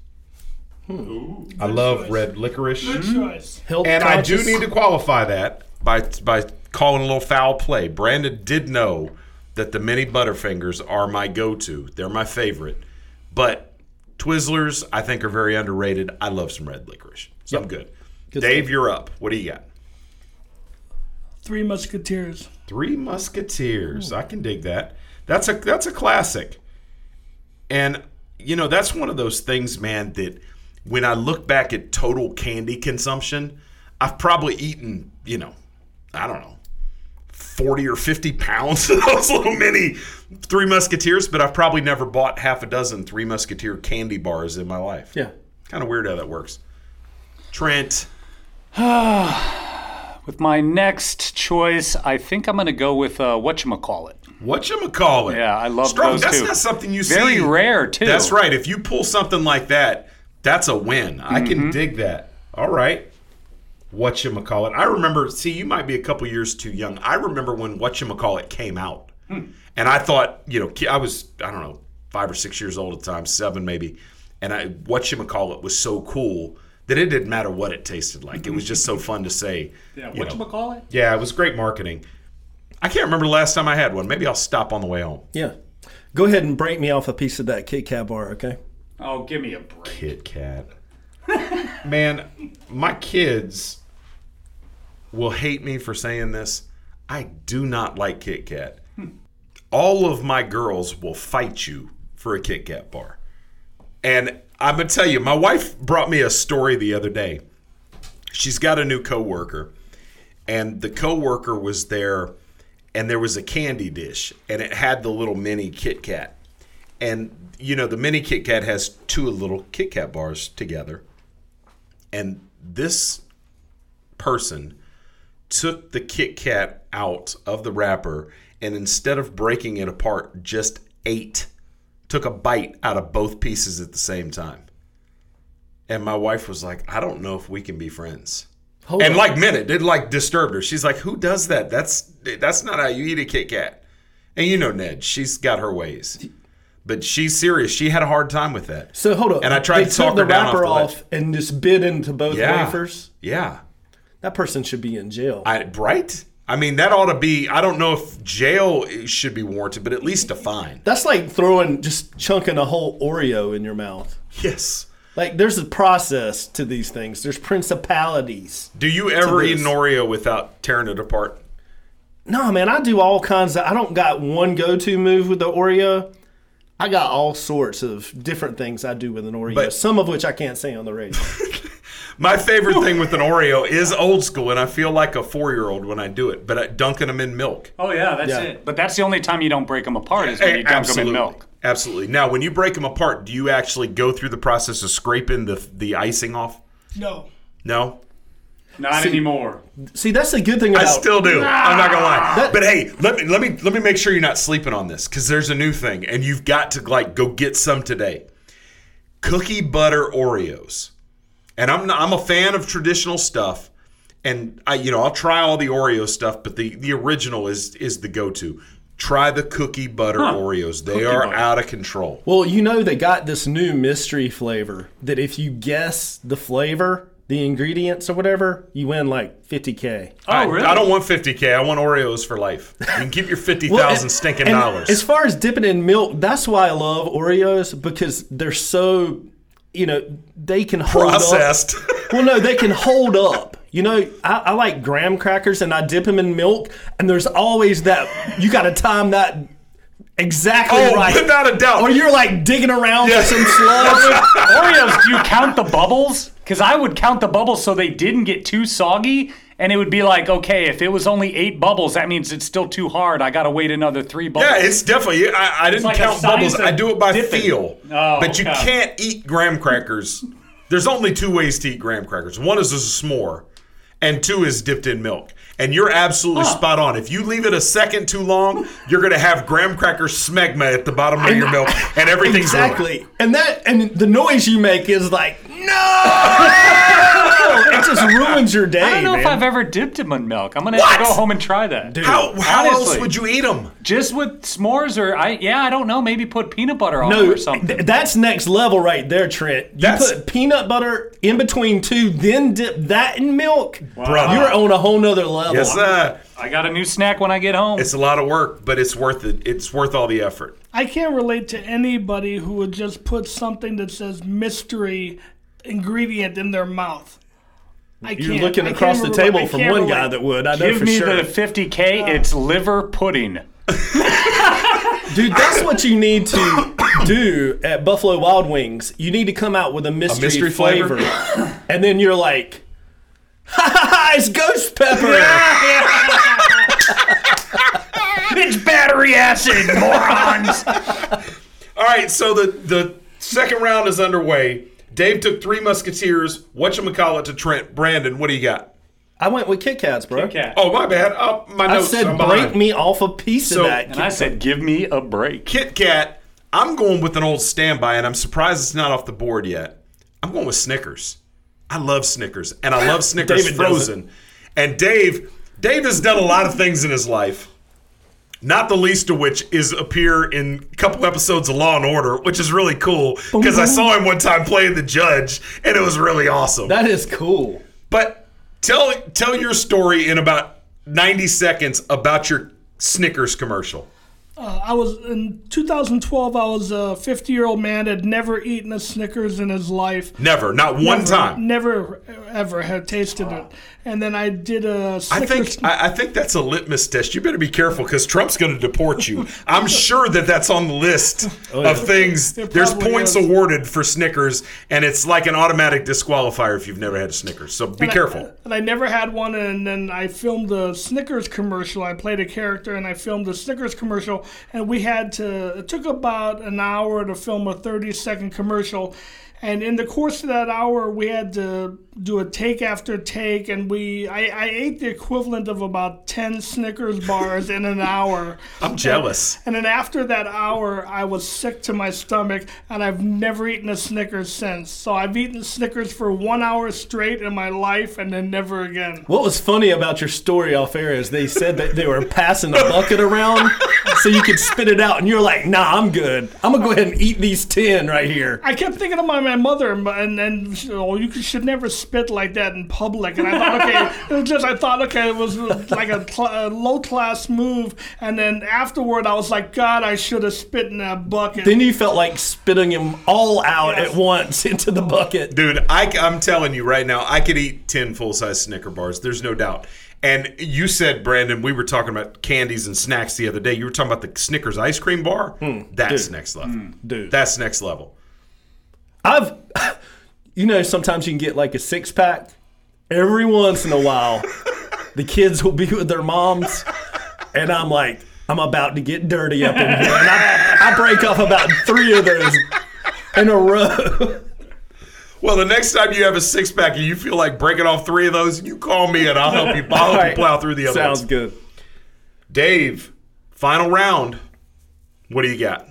Hmm. I love red licorice. Good choice. Health and I do need to qualify that by by calling a little foul play. Brandon did know that the mini Butterfingers are my go-to. They're my favorite. But Twizzlers, I think, are very underrated. I love some red licorice. So I'm good. Good Dave, stuff. you're up. What do you got? Three Musketeers. Three Musketeers. I can dig that. That's a that's a classic. And you know, that's one of those things, man, that when I look back at total candy consumption, I've probably eaten, you know, I don't know, 40 or 50 pounds of those little mini Three Musketeers, but I've probably never bought half a dozen Three Musketeer candy bars in my life. Yeah. Kind of weird how that works. Trent. with my next choice, I think I'm going to go with uh, whatchamacallit. Whatchamacallit? Yeah, I love Strong. those That's too. not something you see. Very rare, too. That's right. If you pull something like that, that's a win. I Mm-hmm. can dig that. All right. Whatchamacallit. I remember, see, you might be a couple years too young. I remember when Whatchamacallit came out. Hmm. And I thought, you know, I was, I don't know, five or six years old at the time, seven maybe. And I, Whatchamacallit was so cool that it didn't matter what it tasted like. It was just so fun to say. Yeah, you know. whatchamacallit? Yeah, it was great marketing. I can't remember the last time I had one. Maybe I'll stop on the way home. Yeah. Go ahead and break me off a piece of that Kit Kat bar, okay? Oh, give me a break. Kit Kat. Man, my kids will hate me for saying this. I do not like Kit Kat. All of my girls will fight you for a Kit Kat bar. And I'm going to tell you, my wife brought me a story the other day. She's got a new coworker, and the coworker was there, and there was a candy dish, and it had the little mini Kit Kat. And you know, the mini Kit Kat has two little Kit Kat bars together. And this person took the Kit Kat out of the wrapper and instead of breaking it apart, just ate, took a bite out of both pieces at the same time. And my wife was like, I don't know if we can be friends. Hold and on. like minute, it like disturbed her. She's like, Who does that? That's that's not how you eat a Kit Kat. And you know Ned, she's got her ways. But she's serious. She had a hard time with that. So hold up. And I tried they to talk the her down wrapper off the ledge. off and just bit into both Yeah. wafers. Yeah. That person should be in jail. I, right? I mean, that ought to be. I don't know if jail should be warranted, but at least a fine. That's like throwing just chunking a whole Oreo in your mouth. Yes. Like there's a process to these things. There's principalities. Do you ever eat an Oreo without tearing it apart? No, man, I do all kinds of I don't got one go-to move with the Oreo. I got all sorts of different things I do with an Oreo, But- some of which I can't say on the radio. My favorite thing with an Oreo is old school, and I feel like a four-year-old when I do it. But I dunking them in milk. Oh yeah, that's Yeah. it. But that's the only time you don't break them apart is when eh, you dunk them absolutely. in milk. Absolutely. Now, when you break them apart, do you actually go through the process of scraping the the icing off? No. No. Not See- anymore. See, that's the good thing about I still do. I'm not gonna lie. That- but hey, let me let me let me make sure you're not sleeping on this because there's a new thing, and you've got to like go get some today. Cookie butter Oreos, and I'm not, I'm a fan of traditional stuff, and I you know I'll try all the Oreo stuff, but the the original is is the go to. Try the cookie butter Huh. Oreos. They Cookie are butter. out of control. Well, you know they got this new mystery flavor that if you guess the flavor, the ingredients or whatever, you win like 50k. I, I don't want 50k. I want Oreos for life. You can keep your 50,000 Well, stinking and dollars. As far as dipping in milk, that's why I love Oreos because they're so, you know, they can hold Processed. up. Well, no, they can hold up. You know, I, I like graham crackers and I dip them in milk, and there's always that you got to time that exactly Oh, right. without a doubt. Or you're like digging around for some sludge. Oreos, do you count the bubbles? Because I would count the bubbles so they didn't get too soggy. And it would be like, okay, if it was only eight bubbles, that means it's still too hard. I got to wait another three bubbles. Yeah, it's definitely. I, I didn't like count bubbles. I do it by dipping. feel. Oh, but you okay. can't eat graham crackers. There's only two ways to eat graham crackers. One is a s'more, and two is dipped in milk. And you're absolutely spot on. If you leave it a second too long, you're going to have graham cracker smegma at the bottom of your milk, and everything's ruined. exactly. And that and the noise you make is like no. it just ruins your day. I don't know if. I've ever dipped them in milk. I'm gonna have to What? go home and try that. How, how else would you eat them? Just with s'mores, or I yeah, I don't know. Maybe put peanut butter on No, them or something. th- that's next level right there, Trent. You That's- put peanut butter in between two, then dip that in milk. Brother. You're on a whole nother level. Yes, sir. I got a new snack when I get home. It's a lot of work, but it's worth it. It's worth all the effort. I can't relate to anybody who would just put something that says mystery ingredient in their mouth. I You're can't. looking I across can't the table I from can't one guy that would. I know Give for me sure. the 50k. It's liver pudding. Dude, that's what you need to do at Buffalo Wild Wings. You need to come out with a mystery, mystery flavor? flavor. and then you're like, it's ghost pepper. it's battery acid, morons. All right, so the the second round is underway. Dave took three Musketeers. Whatchamacallit to Trent. Brandon, what do you got? I went with Kit Kats, bro. Kit Kat. Oh, my bad. Oh, my I notes. said I'm break behind. me off a piece So- of that. And I said, give me a break. Kit Kat. I'm going with an old standby, and I'm surprised it's not off the board yet. I'm going with Snickers. I love Snickers, and I love Snickers David frozen. And Dave, Dave has done a lot of things in his life. Not the least of which is appear in a couple episodes of Law and Order, which is really cool because I saw him one time playing the judge, and it was really awesome. That is cool. But tell tell your story in about 90 seconds about your Snickers commercial. Uh, I was in 2012. I was a 50 year old man that had never eaten a Snickers in his life. Never, not one Never- time. Never ever had tasted it. And then I did a I Snickers. think I, I think that's a litmus test. You better be careful because Trump's going to deport you. I'm sure that that's on the list yeah. of things. There's points is. awarded for Snickers, and it's like an automatic disqualifier if you've never had a Snickers. So be And I- careful. and I never had one, and then I filmed the Snickers commercial. I played a character, and I filmed the Snickers commercial, and we had to. It took about an hour to film a 30 second commercial. And in the course of that hour, we had to do a take after take, and we I, I ate the equivalent of about ten Snickers bars in an hour. I'm jealous. And then after that hour, I was sick to my stomach, and I've never eaten a Snickers since. So I've eaten Snickers for one hour straight in my life, and then never again. What was funny about your story off air is they said that they were passing a bucket around so you could spit it out, and you're like, "Nah, I'm good. I'm gonna go ahead and eat these ten right here." I kept thinking of my, my mother, and and, and she- oh, you should never spit like that in public. And I thought, okay, it was just I thought, okay, it was like a, cl- a low class move. And then afterward, I was like, God, I should have spit in that bucket. Then you felt like spitting them all out at once into the bucket. Dude, I, am telling you right now, I could eat 10 full size Snicker bars. There's no doubt. And you said, Brandon, we were talking about candies and snacks the other day. You were talking about the Snickers ice cream bar. Hmm. That's dude. next level. Hmm. dude. That's next level. I've, you know, sometimes you can get like a six pack. Every once in a while, the kids will be with their moms, and I'm like, I'm about to get dirty up in here, and I, I break off about three of those in a row. Well, the next time you have a six pack and you feel like breaking off three of those, you call me and I'll help you, I'll help All you plow through the other Sounds ones. good. Dave, final round. What do you got?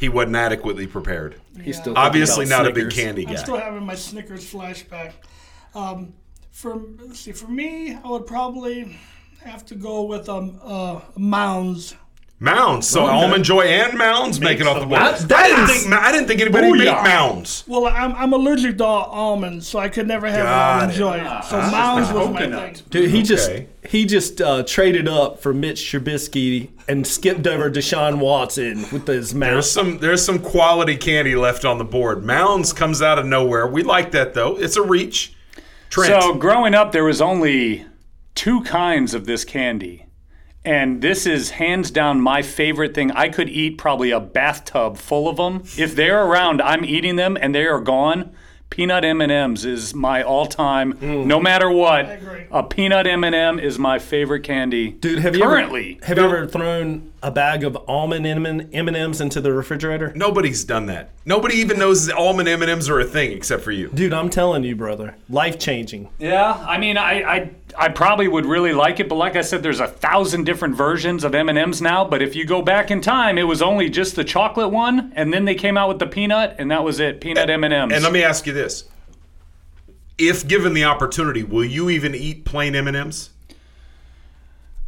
He wasn't adequately prepared. He's still Obviously not about a big candy guy. I'm still having my Snickers flashback. Um, for let's see, for me, I would probably have to go with um uh Mounds. Mounds. So Okay. almond joy and mounds make it off the board. Mounds. I That didn't think I didn't think anybody made Booyah. mounds. Well, I'm, I'm allergic to almonds, so I could never have Got almond it. joy. So Ah. Mounds was my thing. Dude, he just he just uh, traded up for Mitch Trubisky and skipped over Deshaun Watson with his mouth. There's some there's some quality candy left on the board. Mounds comes out of nowhere. We like that though. It's a reach. Trent. So growing up, there was only two kinds of this candy. And this is hands down my favorite thing. I could eat probably a bathtub full of them. If they're around, I'm eating them and they are gone. Peanut M&Ms is my all-time no matter what. A peanut M&M is my favorite candy. Dude, have you currently ever, have you ever thrown a bag of almond M and M's into the refrigerator? Nobody's done that. Nobody even knows that almond M and M's are a thing except for you. Dude, I'm telling you, brother, life changing. Yeah, I mean, I, I I probably would really like it, but like I said, there's a thousand different versions of M and M's now. But if you go back in time, it was only just the chocolate one, and then they came out with the peanut, and that was it, peanut M and M's. And let me ask you this: If given the opportunity, will you even eat plain M and M's?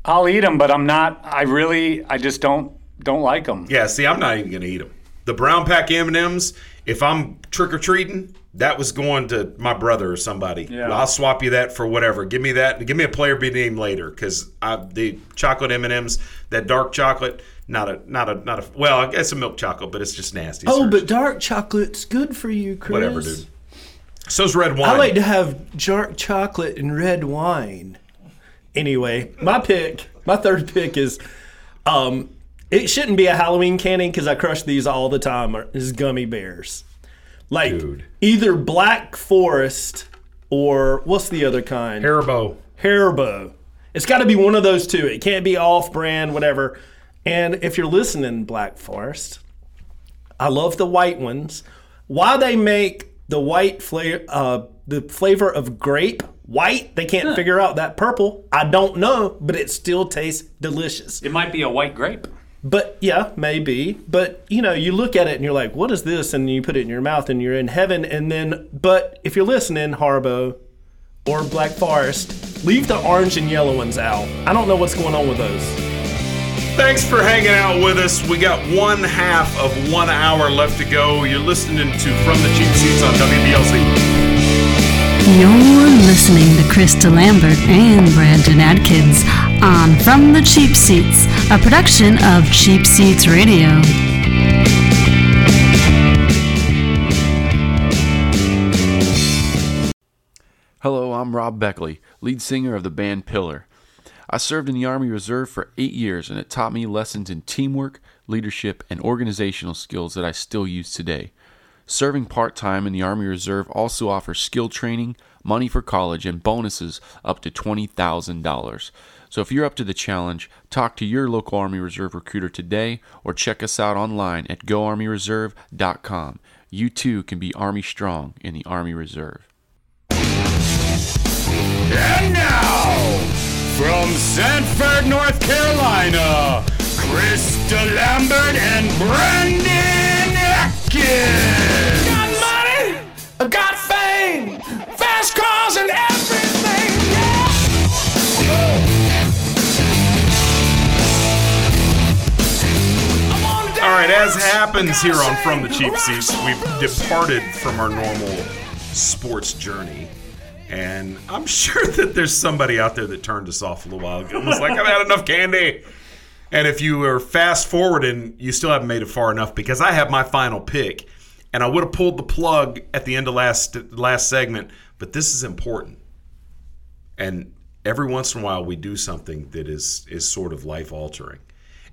I'll eat them, but I'm not. I really, I just don't don't like them. Yeah. See, I'm not even gonna eat them. The brown pack M and M's. If I'm trick or treating, that was going to my brother or somebody. Yeah. I'll swap you that for whatever. Give me that. Give me a player be name later because the chocolate M and M's, that dark chocolate, not a not a not a. Well, I guess a milk chocolate, but it's just nasty. Oh, sir. but dark chocolate's good for you, Chris. whatever, dude. So's red wine. I like to have dark chocolate and red wine. Anyway, my pick, my third pick is Um, it shouldn't be a Halloween candy because I crush these all the time. Is gummy bears, like either Black Forest or what's the other kind? Haribo. Haribo. It's got to be one of those two. It can't be off-brand, whatever. And if you're listening, Black Forest, I love the white ones. Why they make the white flavor, uh, the flavor of grape white? They can't figure out that purple. I don't know, but it still tastes delicious. It might be a white grape. But yeah, maybe. But you know, you look at it and you're like, "What is this?" And you put it in your mouth and you're in heaven. And then, but if you're listening, Haribo or Black Forest, leave the orange and yellow ones out. I don't know what's going on with those. Thanks for hanging out with us. We got one half of one hour left to go. You're listening to From the Cheap Seats on WBLC. You're listening to Chris DeLambert and Brandon Atkins on From the Cheap Seats, a production of Cheap Seats Radio. Hello, I'm Rob Beckley, lead singer of the band Pillar. I served in the Army Reserve for eight years, and it taught me lessons in teamwork, leadership, and organizational skills that I still use today. Serving part time in the Army Reserve also offers skill training, money for college, and bonuses up to $20,000. So if you're up to the challenge, talk to your local Army Reserve recruiter today or check us out online at goarmyreserve.com. You too can be Army strong in the Army Reserve. And now, from Sanford, North Carolina, Chris DeLambert and Brandon Atkins. Got money, I got fame, fast cars and everything. yeah All right, as happens here on From the Cheap Seats, we've departed from our normal sports journey. And I'm sure that there's somebody out there that turned us off a little while ago. and was like, I've had enough candy. And if you are fast forwarding, you still haven't made it far enough because I have my final pick. And I would have pulled the plug at the end of last last segment, but this is important. And every once in a while we do something that is is sort of life altering.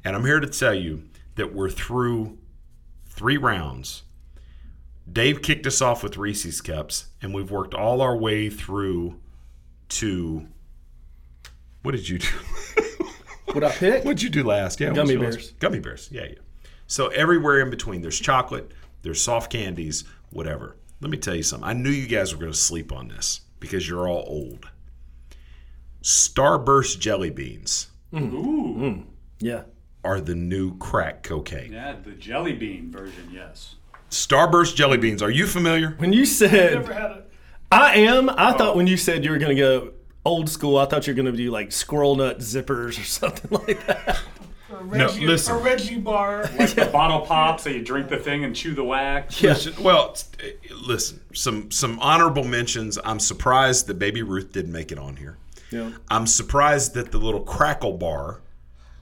And I'm here to tell you that we're through three rounds. Dave kicked us off with Reese's Cups, and we've worked all our way through to what did you do? What I pick? What'd you do last? Yeah, Gummy what's yours? bears. Gummy bears. Yeah, yeah. So everywhere in between, there's chocolate, there's soft candies, whatever. Let me tell you something. I knew you guys were going to sleep on this because you're all old. Starburst jelly beans mm. Ooh. Mm. Yeah. are the new crack cocaine. Yeah, the jelly bean version, yes. Starburst jelly beans. Are you familiar? When you said Never had it. I am, I oh. thought when you said you were going to go old school, I thought you were going to do like squirrel nut zippers or something like that. A Reggie, listen. a Reggie bar. Like the bottle pop, so you drink the thing and chew the wax. Listen, well, eh, listen. Some some honorable mentions. I'm surprised that Baby Ruth didn't make it on here. Yeah. I'm surprised that the little crackle bar,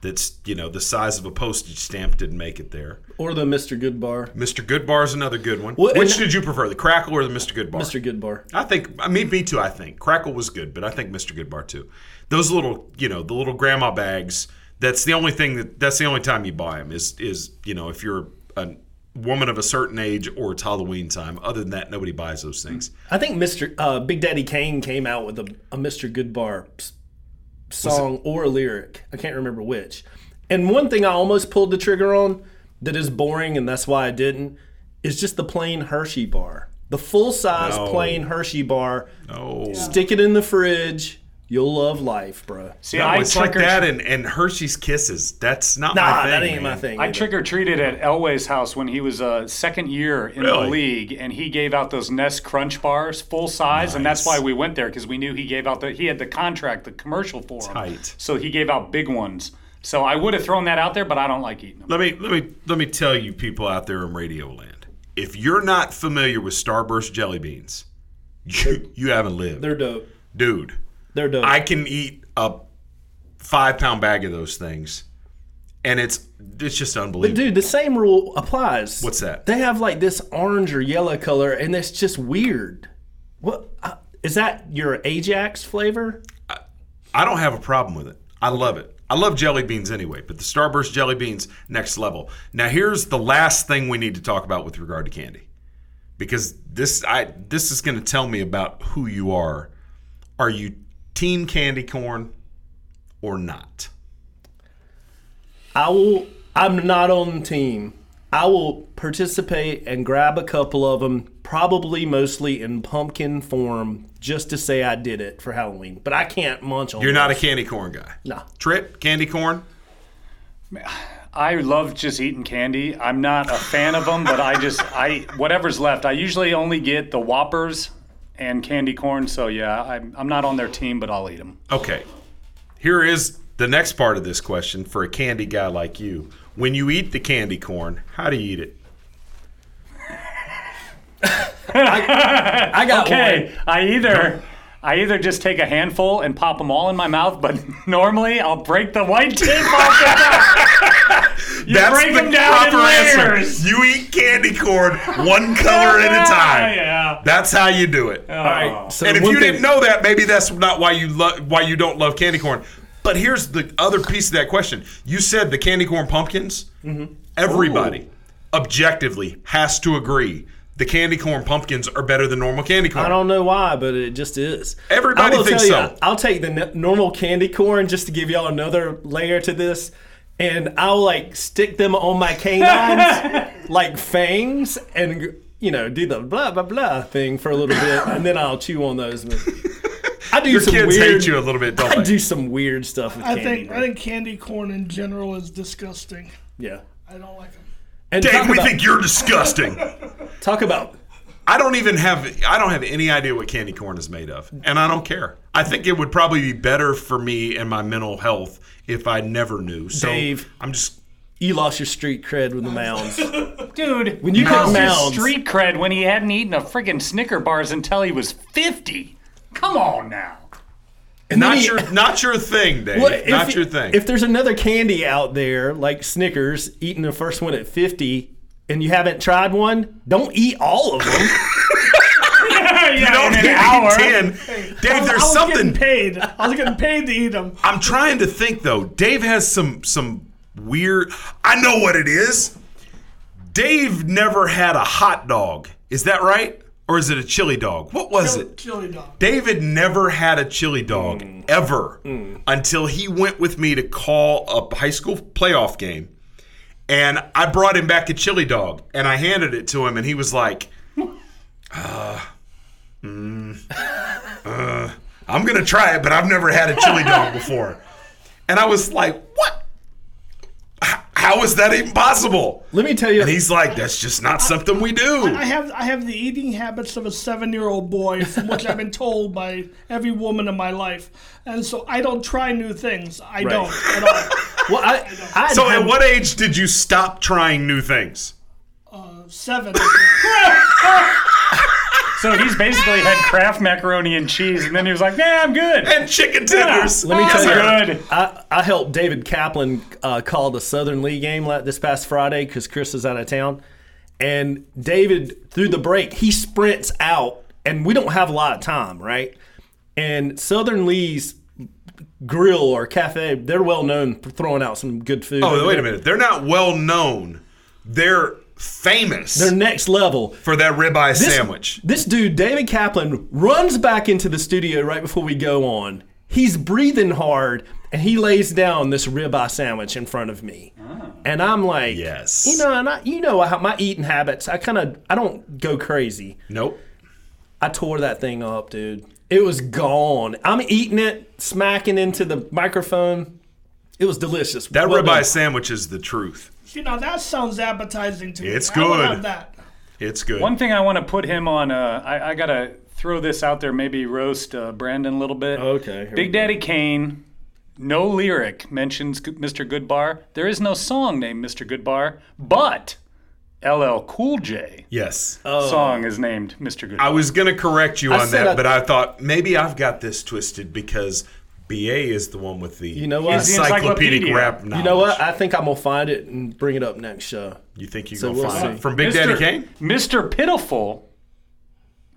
that's you know the size of a postage stamp, didn't make it there. Or the Mr. Good bar. Mr. Good Bar is another good one. Well, Which did you prefer, the crackle or the Mr. Good Bar? Mr. Good bar. I think. I mean, me too. I think crackle was good, but I think Mr. Good Bar too. Those little, you know, the little grandma bags. That's the only thing that. That's the only time you buy them is is you know if you're a woman of a certain age or it's Halloween time. Other than that, nobody buys those things. I think Mr. Uh, Big Daddy Kane came out with a, a Mr. Good bar s- song or a lyric. I can't remember which. And one thing I almost pulled the trigger on that is boring, and that's why I didn't, is just the plain Hershey bar. The full size No. plain Hershey bar. No. Stick it in the fridge. You'll love life, bro. See, no, I it's like that and, and Hershey's Kisses. That's not Nah, my thing. that ain't my man. thing. I trick or treated at Elway's house when he was a second year in Really? the league, and he gave out those Nest Crunch bars full size, and that's why we went there because we knew he gave out the he had the contract, the commercial for them. Tight. So he gave out big ones. So I would have thrown that out there, but I don't like eating them. Let me let me let me tell you, people out there in Radio Land, if you're not familiar with Starburst jelly beans, you you haven't lived, They're dope. dude. They're dope. I can eat a five pound bag of those things, and it's it's just But unbelievable. dude, the same rule applies. What's that? They have like this orange or yellow color, and it's just weird. What uh, is that? Your Ajax flavor? I don't have a problem with it. I love it. I love jelly beans anyway, but the Starburst jelly beans, next level. Now, here's the last thing we need to talk about with regard to candy, because this I this is going to tell me about who you are. Are you team candy corn or not? I will. I'm not on the team. I will participate and grab a couple of them, probably mostly in pumpkin form, just to say I did it for Halloween. But I can't munch on. You're not a candy corn guy. No. Trit candy corn. I love just eating candy. I'm not a fan of them, but I just I whatever's left. I usually only get the Whoppers and candy corn. So yeah, I'm I'm not on their team, but I'll eat them. Okay. Here is the next part of this question for a candy guy like you. When you eat the candy corn, how do you eat it? I got okay. I either I either just take a handful and pop them all in my mouth, but normally I'll break the white tip off the top. You break them down in layers. You eat candy corn one color at a time. Yeah. That's how you do it. All right. So and if you thing- didn't know that, maybe that's not why you love why you don't love candy corn. But here's the other piece of that question. You said the candy corn pumpkins. Mm-hmm. Everybody, objectively, has to agree the candy corn pumpkins are better than normal candy corn. I don't know why, but it just is. Everybody I will thinks tell so. I'll take the n- normal candy corn just to give y'all another layer to this, and I'll like stick them on my canines like fangs, and you know do the blah blah blah thing for a little bit, and then I'll chew on those. I do Your some kids weird, hate you a little bit, don't I they? do some weird stuff with I candy. think I think candy corn in general is disgusting. yeah. I don't like them. And Dave, we about- think you're disgusting. Talk about I don't even have I don't have any idea what candy corn is made of, and I don't care. I think it would probably be better for me and my mental health if I never knew. So Dave. I'm just you lost your street cred with the mounds. Dude, When you how's got his mounds- street cred when he hadn't eaten a friggin' Snicker bars until he was 50. Come on now. And not he- your not your thing, Dave. Well, if- not your thing. If there's another candy out there like Snickers, eating the first one at 50, and you haven't tried one, don't eat all of them. you don't in an need hour. ten. Dave, there's I was something. paid. I was getting paid to eat them. I'm trying to think though. Dave has some some weird. I know what it is. Dave never had a hot dog. Is that right? Or is it a chili dog? What was it? Chili dog. David never had a chili dog ever until he went with me to call a high school playoff game. And I brought him back a chili dog and I handed it to him and he was like, uh, mm, uh, I'm going to try it, but I've never had a chili dog before. And I was like, what? H- How is that even possible? Let me tell you. And he's like, that's just not something we do. I have I have the eating habits of a seven year old boy, from which I've been told by every woman in my life, and so I don't try new things. I Right. don't at all. Well, I, I So, at what age did you stop trying new things? Uh, seven. So he's basically had Kraft macaroni and cheese, and then he was like, "Yeah, I'm good." And chicken tenders. Let me Yeah, tell you, I'm good. I, I helped David Kaplan uh, call the Southern Lee game this past Friday because Chris is out of town. And David, through the break, he sprints out, and we don't have a lot of time, right? And Southern Lee's grill or cafe, they're well known for throwing out some good food. Oh, wait a minute. They're not well known. They're famous. They're next level for that ribeye This- sandwich. This dude, David Kaplan, runs back into the studio right before we go on. He's breathing hard and he lays down this ribeye sandwich in front of me. Ah. And I'm like, yes. You know, and I, you know how my eating habits, I kind of I don't go crazy. Nope. I tore that thing up, dude. It was gone. I'm eating it, smacking into the microphone. It was delicious. That Well ribeye done. sandwich is the truth. You know that sounds appetizing to me. It's I would good. have that. It's good. One thing I want to put him on. Uh, I, I gotta throw this out there. Maybe roast uh, Brandon a little bit. Okay. Big we go. Daddy Kane. No lyric mentions Mr. Goodbar. There is no song named Mr. Goodbar, but LL Cool J Yes. song is named Mr. Goodbar. I was going to correct you I on said that, I- but I thought maybe I've got this twisted because BA is the one with the You know what? encyclopedic rap knowledge. You know what? I think I'm gonna find it and bring it up next show. You think you So gonna we'll find see. it from Big Daddy Kane? Mr. Pitiful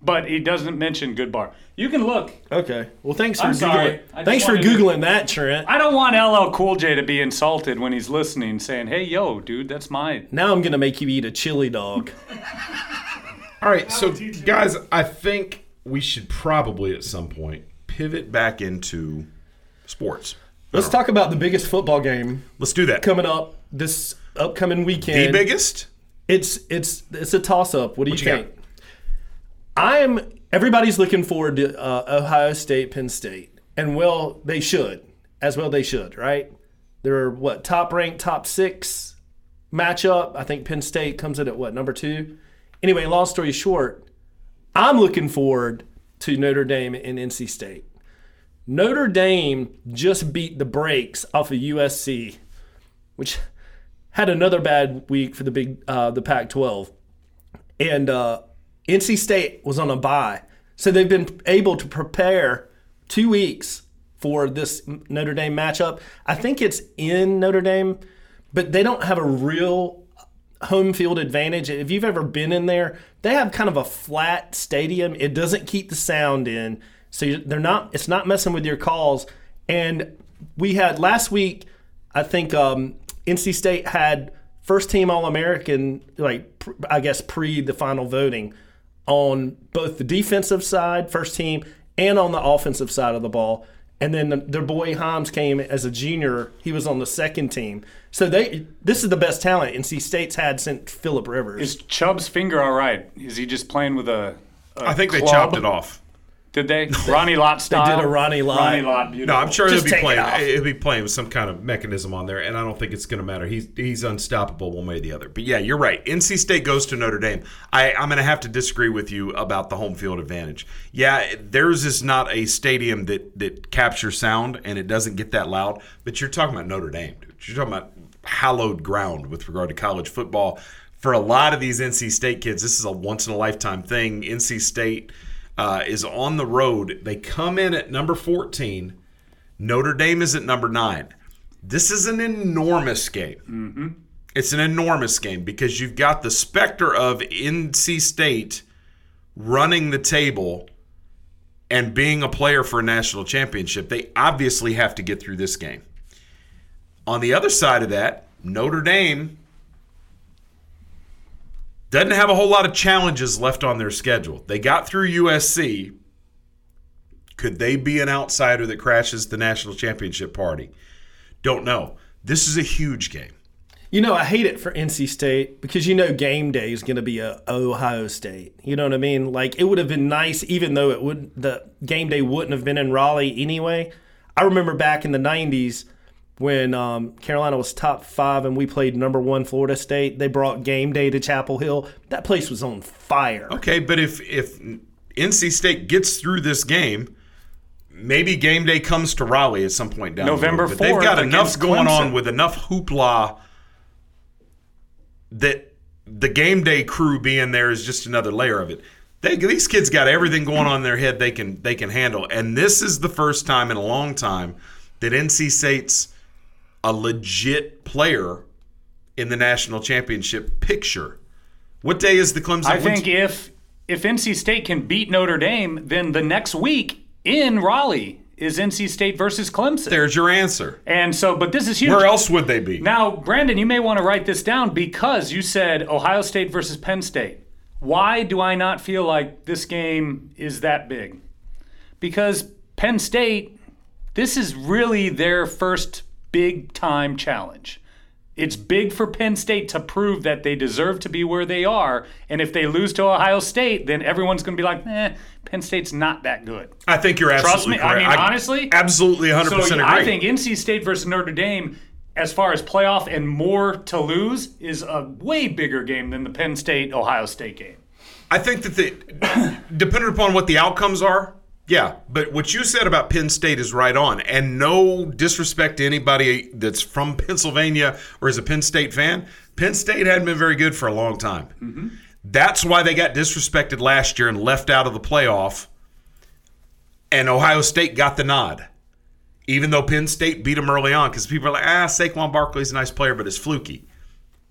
but he doesn't mention Good Bar. You can look. Okay. Well, thanks for I'm sorry. googling. I just Thanks for wanted to- googling that, Trent. I don't want LL Cool J to be insulted when he's listening, saying, "Hey, yo, dude, that's mine." Now I'm gonna make you eat a chili dog. All right, so guys, I think we should probably at some point pivot back into sports. Let's talk about the biggest football game. Let's do that. Coming up this upcoming weekend. The biggest? It's it's it's a toss up. What do you you think? I'm everybody's looking forward to uh, Ohio State, Penn State, and well, they should as well. They should, right? They're what top ranked, top six matchup. I think Penn State comes in at what number two. Anyway, long story short, I'm looking forward to Notre Dame and NC State. Notre Dame just beat the brakes off of USC, which had another bad week for the big uh, the Pac-12, and uh, NC State was on a bye, so they've been able to prepare two weeks for this Notre Dame matchup. I think it's in Notre Dame, but they don't have a real home field advantage. If you've ever been in there, they have kind of a flat stadium. It doesn't keep the sound in, so you- they're not. It's not messing with your calls. And we had last week. I think um, NC State had first team All American, like pr- I guess pre the final voting, on both the defensive side, first team, and on the offensive side of the ball. And then the, their boy Hines came as a junior. He was on the second team. So they this is the best talent NC State's had since Philip Rivers. Is Chubb's finger all right? Is he just playing with a? a I think they chopped it off. Did they? Ronnie Lott style. They did a Ronnie Lott. Ronnie Lott. No, I'm sure Just he'll be take it playing. He'll be playing with some kind of mechanism on there, and I don't think it's going to matter. He's he's unstoppable one way or the other. But yeah, you're right. NC State goes to Notre Dame. I, I'm going to have to disagree with you about the home field advantage. Yeah, theirs is not a stadium that that captures sound and it doesn't get that loud. But you're talking about Notre Dame, dude. You're talking about hallowed ground with regard to college football. For a lot of these NC State kids, this is a once in a lifetime thing. NC State uh, is on the road. They come in at number 14. Notre Dame is at number nine. This is an enormous game. Mm-hmm. It's an enormous game because you've got the specter of NC State running the table and being a player for a national championship. They obviously have to get through this game. On the other side of that, Notre Dame doesn't have a whole lot of challenges left on their schedule. They got through USC. Could they be an outsider that crashes the national championship party? Don't know. This is a huge game. You know, I hate it for NC State because you know game day is going to be a Ohio State. You know what I mean? Like it would have been nice, even though it would the game day wouldn't have been in Raleigh anyway. I remember back in the '90s when um, Carolina was top five and we played number one Florida State. They brought game day to Chapel Hill. That place was on fire. Okay, but if if NC State gets through this game, maybe game day comes to Raleigh at some point down November the road. They've got enough against going on with enough hoopla that the game day crew being there is just another layer of it. They, these kids got everything going on in their head they can they can handle, and this is the first time in a long time that NC State's a legit player in the national championship picture. What day is the Clemson? I think if if NC State can beat Notre Dame, then the next week in Raleigh is NC State versus Clemson. There's your answer. And so, but this is huge. Where else would they be? Now, Brandon, you may want to write this down because you said Ohio State versus Penn State. Why do I not feel like this game is that big? Because Penn State, this is really their first big time challenge. It's big for Penn State to prove that they deserve to be where they are. And if they lose to Ohio State, then everyone's going to be like, eh, Penn State's not that good. I think you're Trust absolutely me. I mean, correct. honestly, absolutely 100% so agree. I think NC State versus Notre Dame, as far as playoff and more to lose, is a way bigger game than the Penn State Ohio State game. I think that the depending upon what the outcomes are, yeah. But what you said about Penn State is right on, and no disrespect to anybody that's from Pennsylvania or is a Penn State fan. Penn State hadn't been very good for a long time. That's why they got disrespected last year and left out of the playoff. And Ohio State got the nod, even though Penn State beat them early on because people are like, ah, Saquon Barkley's a nice player, but it's fluky.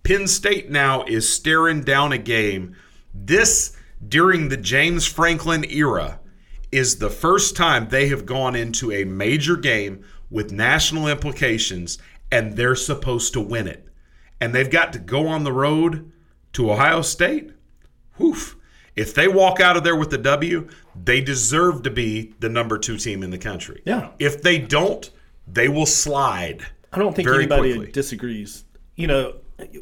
Penn State now is staring down a game. This during the James Franklin era is the first time they have gone into a major game with national implications and they're supposed to win it. And they've got to go on the road to Ohio State. Woof. If they walk out of there with the W, they deserve to be the number two team in the country. Yeah. If they don't, they will slide. I don't think very anybody quickly. disagrees. You know,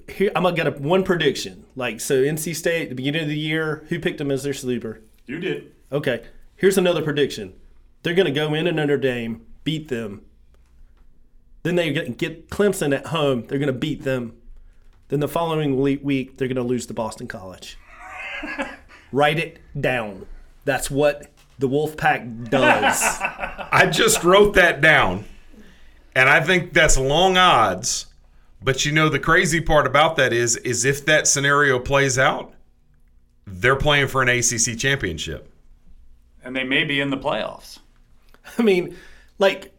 here I'm gonna get a one prediction. Like so, NC State at the beginning of the year, who picked them as their sleeper? You did. Okay, here's another prediction. They're gonna go in and Notre Dame, beat them. Then they get get Clemson at home. They're gonna beat them. Then the following week, they're gonna lose to Boston College. Write it down. That's what the Wolfpack does. I just wrote that down, and I think that's long odds. But you know the crazy part about that is, is if that scenario plays out, they're playing for an ACC championship. And they may be in the playoffs. I mean, like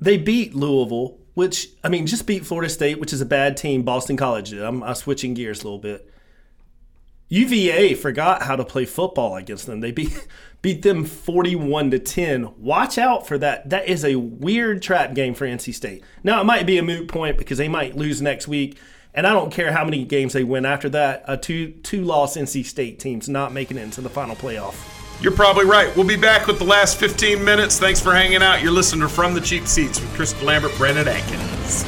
they beat Louisville, which I mean, just beat Florida State, which is a bad team. Boston College. I'm, I'm switching gears a little bit. UVA forgot how to play football against them. They beat beat them 41 to 10. Watch out for that. That is a weird trap game for NC State. Now it might be a moot point because they might lose next week. And I don't care how many games they win after that. A two two loss NC State team's not making it into the final playoff. You're probably right. We'll be back with the last 15 minutes. Thanks for hanging out. You're listening to From the Cheap Seats with Chris DeLambert, Brandon Atkins.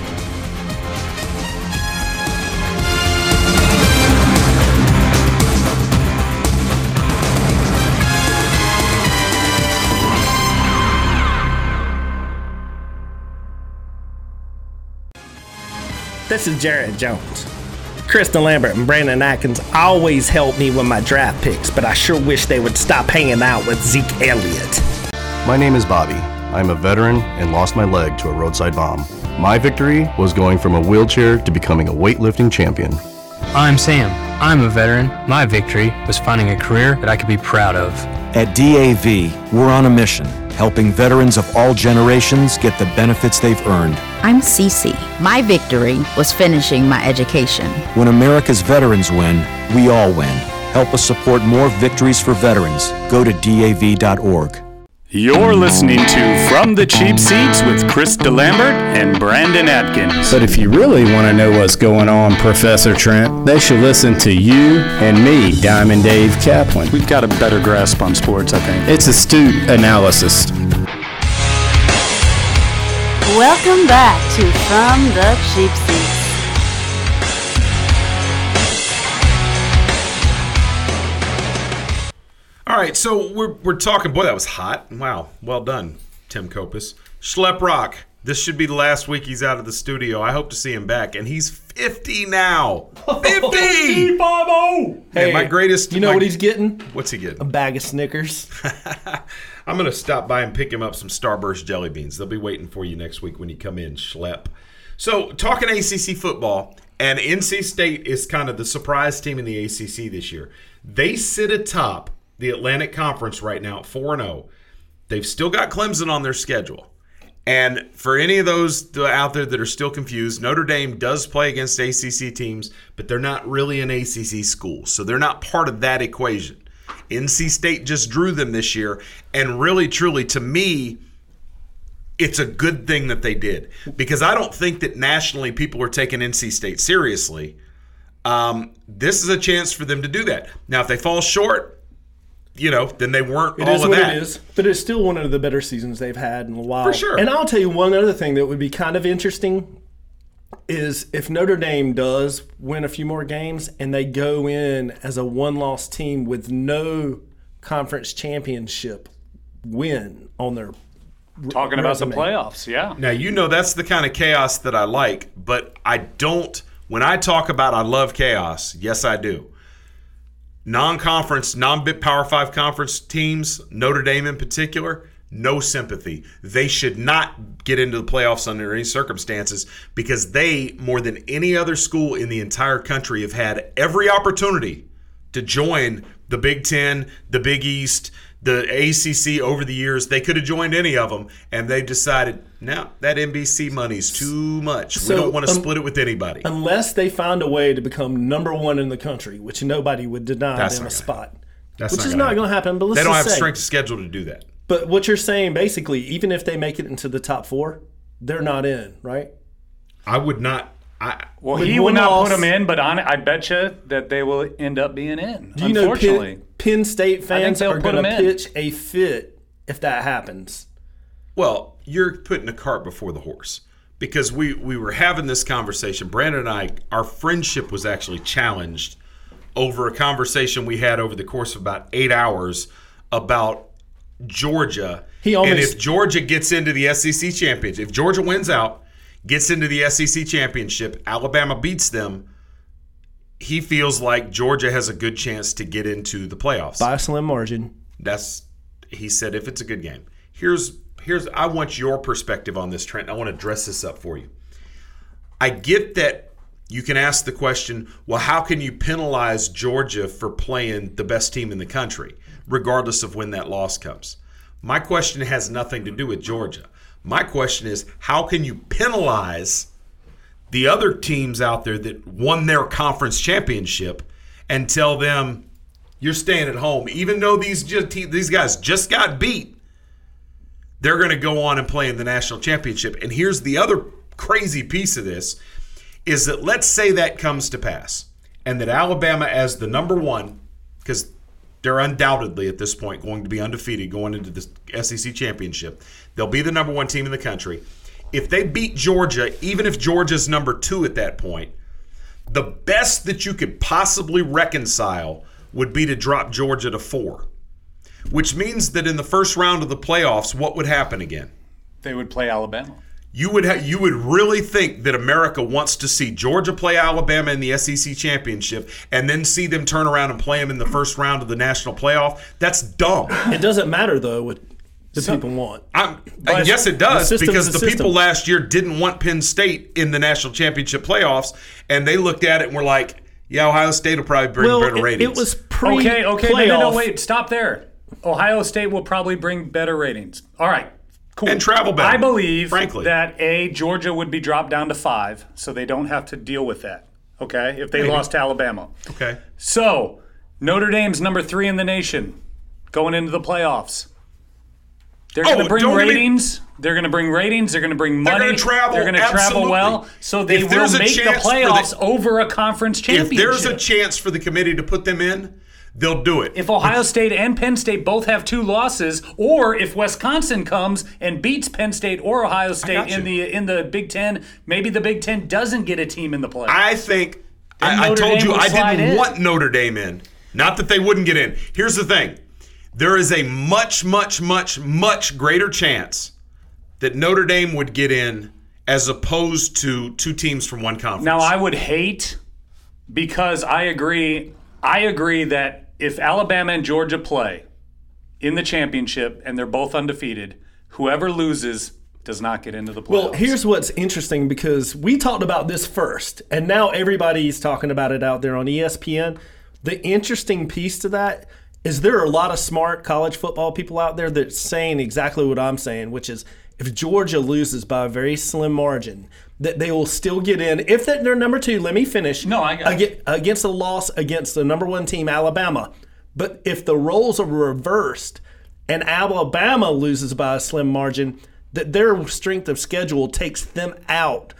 This is Jared Jones. Chris DeLambert and Brandon Atkins always help me with my draft picks, but I sure wish they would stop hanging out with Zeke Elliott. My name is Bobby. I'm a veteran and lost my leg to a roadside bomb. My victory was going from a wheelchair to becoming a weightlifting champion. I'm Sam. I'm a veteran. My victory was finding a career that I could be proud of. At DAV, we're on a mission, helping veterans of all generations get the benefits they've earned. I'm Cece. My victory was finishing my education. When America's veterans win, we all win. Help us support more victories for veterans. Go to DAV.org. You're listening to From the Cheap Seats with Chris DeLambert and Brandon Atkins. But if you really want to know what's going on, Professor Trent, they should listen to you and me, Diamond Dave Kaplan. We've got a better grasp on sports, I think. It's astute analysis. Welcome back to From the Cheap Seats. All right, so we're, we're talking. Boy, that was hot. Wow. Well done, Tim Kopis. Schlep Rock. This should be the last week he's out of the studio. I hope to see him back. And he's 50 now. 50! Hey, Man, my greatest. You know my- what he's getting? What's he getting? A bag of Snickers. I'm going to stop by and pick him up some Starburst jelly beans. They'll be waiting for you next week when you come in, Schlep. So, talking ACC football, and NC State is kind of the surprise team in the ACC this year. They sit atop the Atlantic Conference right now at 4 0. They've still got Clemson on their schedule. And for any of those out there that are still confused, Notre Dame does play against ACC teams, but they're not really an ACC school. So they're not part of that equation. NC State just drew them this year. And really, truly, to me, it's a good thing that they did because I don't think that nationally people are taking NC State seriously. Um, this is a chance for them to do that. Now, if they fall short, you know, then they weren't It all is of what that. it is, but it's still one of the better seasons they've had in a while. For sure. And I'll tell you one other thing that would be kind of interesting is if Notre Dame does win a few more games and they go in as a one-loss team with no conference championship win on their Talking about the playoffs, yeah. Now you know that's the kind of chaos that I like, but I don't. When I talk about I love chaos, yes I do. Non-conference, non-bit Power Five conference teams, Notre Dame in particular, no sympathy. They should not get into the playoffs under any circumstances because they, more than any other school in the entire country, have had every opportunity to join the Big Ten, the Big East, the ACC over the years. They could have joined any of them, and they've decided, no, that NBC money's too much. So, we don't want to um, split it with anybody. Unless they find a way to become number one in the country, which nobody would deny That's them a gonna- spot. That's which not is gonna not going to happen. But let's they don't have say, strength of schedule to do that. But what you're saying, basically, even if they make it into the top four, they're not in, right? I would not. I Well, he would not loss- put them in, but on, I bet you that they will end up being in. Do you know unfortunately. Penn, Penn State fans are going to pitch a fit if that happens? Well, you're putting the cart before the horse because we we were having this conversation. Brandon and I, our friendship was actually challenged over a conversation we had over the course of about eight hours about Georgia. He and if Georgia gets into the SEC championship, if Georgia wins out, gets into the SEC championship, Alabama beats them. He feels like Georgia has a good chance to get into the playoffs. By a slim margin. That's he said if it's a good game. Here's here's I want your perspective on this Trent. I want to dress this up for you. I get that you can ask the question, well, how can you penalize Georgia for playing the best team in the country, regardless of when that loss comes? My question has nothing to do with Georgia. My question is, how can you penalize the other teams out there that won their conference championship and tell them you're staying at home, even though these just, these guys just got beat. They're going to go on and play in the national championship. And here's the other crazy piece of this: is that let's say that comes to pass, and that Alabama, as the number one, because they're undoubtedly at this point going to be undefeated going into the SEC championship. They'll be the number one team in the country. If they beat Georgia, even if Georgia's number two at that point, the best that you could possibly reconcile would be to drop Georgia to four, which means that in the first round of the playoffs, what would happen again? They would play Alabama. You would ha- you would really think that America wants to see Georgia play Alabama in the SEC championship and then see them turn around and play them in the first round of the national playoff? That's dumb. It doesn't matter though what the people want. I'm, yes, it does The because the the people last year didn't want Penn State in the national championship playoffs, and they looked at it and were like, "Yeah, Ohio State will probably bring Well, better it- ratings." it was pre Okay, okay, no, no, no, wait, stop there. Ohio State will probably bring better ratings. All right, cool. And travel better, I believe, frankly. that a Georgia would be dropped down to five, so they don't have to deal with that. Okay, if they Maybe. lost to Alabama. okay. So Notre Dame's number three in the nation, going into the playoffs. They're going Oh, to bring ratings. They're going to bring ratings. They're going to bring money. They're money. gonna travel, They're going to travel well. So they will make the for the- playoffs over a conference championship. If there's a chance for the committee to put them in, they'll do it. If Ohio State and Penn State both have two losses, or if Wisconsin comes and beats Penn State or Ohio State in the in the Big Ten, maybe the Big Ten doesn't get a team in the playoffs. I think I, I told Dame you I didn't in. want Notre Dame in. Not that they wouldn't get in. Here's the thing. There is a much, much, much, much greater chance that Notre Dame would get in as opposed to two teams from one conference. Now I would hate because I agree. I agree that if Alabama and Georgia play in the championship and they're both undefeated, whoever loses does not get into the playoffs. Well, here's what's interesting because we talked about this first, and now everybody's talking about it out there on ESPN. The interesting piece to that is there are a lot of smart college football people out there that's saying exactly what I'm saying, which is if Georgia loses by a very slim margin, that they will still get in. If they're number two, let me finish. No, I got against a loss against the number one team, Alabama. But if the roles are reversed and Alabama loses by a slim margin, that their strength of schedule takes them out.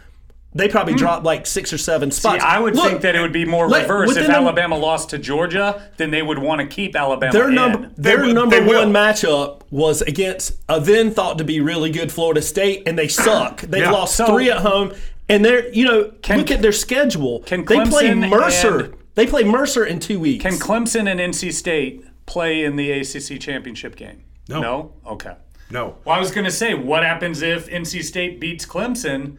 They probably drop like six or seven Hmm. See, spots. I would Look, think that it would be more let- reverse if within the- Alabama lost to Georgia, then they would want to keep Alabama Their in. number, their number one matchup was against a then thought to be really good Florida State, and they suck. They've Yeah. lost So- three at home, and they're you know look at their schedule. Can they play Mercer. and- they play Mercer in two weeks. Can Clemson and NC State play in the ACC championship game? No. No? Okay. No. Well, I was going to say, what happens if NC State beats Clemson?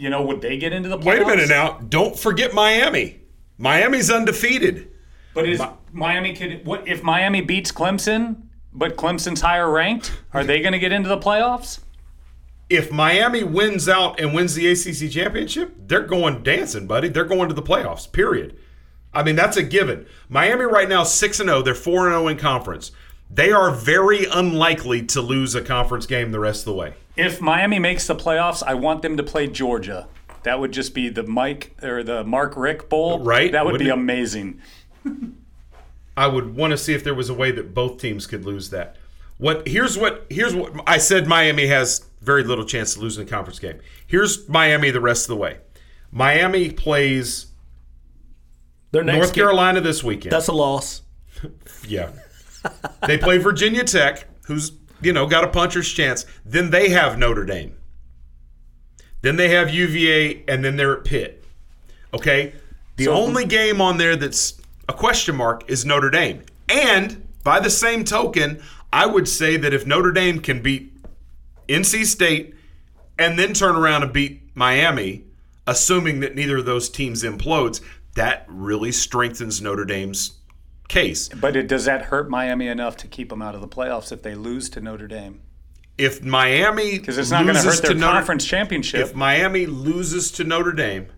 You know, would they get into the playoffs? Wait a minute now. Don't forget Miami. Miami's undefeated. But is Miami could what if Miami beats Clemson, but Clemson's higher ranked? Are they going to get into the playoffs? If Miami wins out and wins the ACC championship, they're going dancing, buddy. They're going to the playoffs. Period. I mean, that's a given. Miami right now six and zero. They're four and zero in conference. They are very unlikely to lose a conference game the rest of the way. If Miami makes the playoffs, I want them to play Georgia. That would just be the Mike or the Mark Richt Bowl. Right, That would wouldn't be it? amazing. I would want to see if there was a way that both teams could lose that. What here's what here's what I said Miami has very little chance of losing the conference game. Here's Miami the rest of the way. Miami plays Their next North game- Carolina this weekend. That's a loss. Yeah. they play Virginia Tech, who's, you know, got a puncher's chance. Then they have Notre Dame. Then they have UVA, and then they're at Pitt. Okay? The So- only game on there that's a question mark is Notre Dame. And by the same token, I would say that if Notre Dame can beat NC State and then turn around and beat Miami, assuming that neither of those teams implodes, that really strengthens Notre Dame's case. But it, does that hurt Miami enough to keep them out of the playoffs if they lose to Notre Dame? if Miami Because it's not going to hurt their Notre- conference championship. if Miami loses to Notre Dame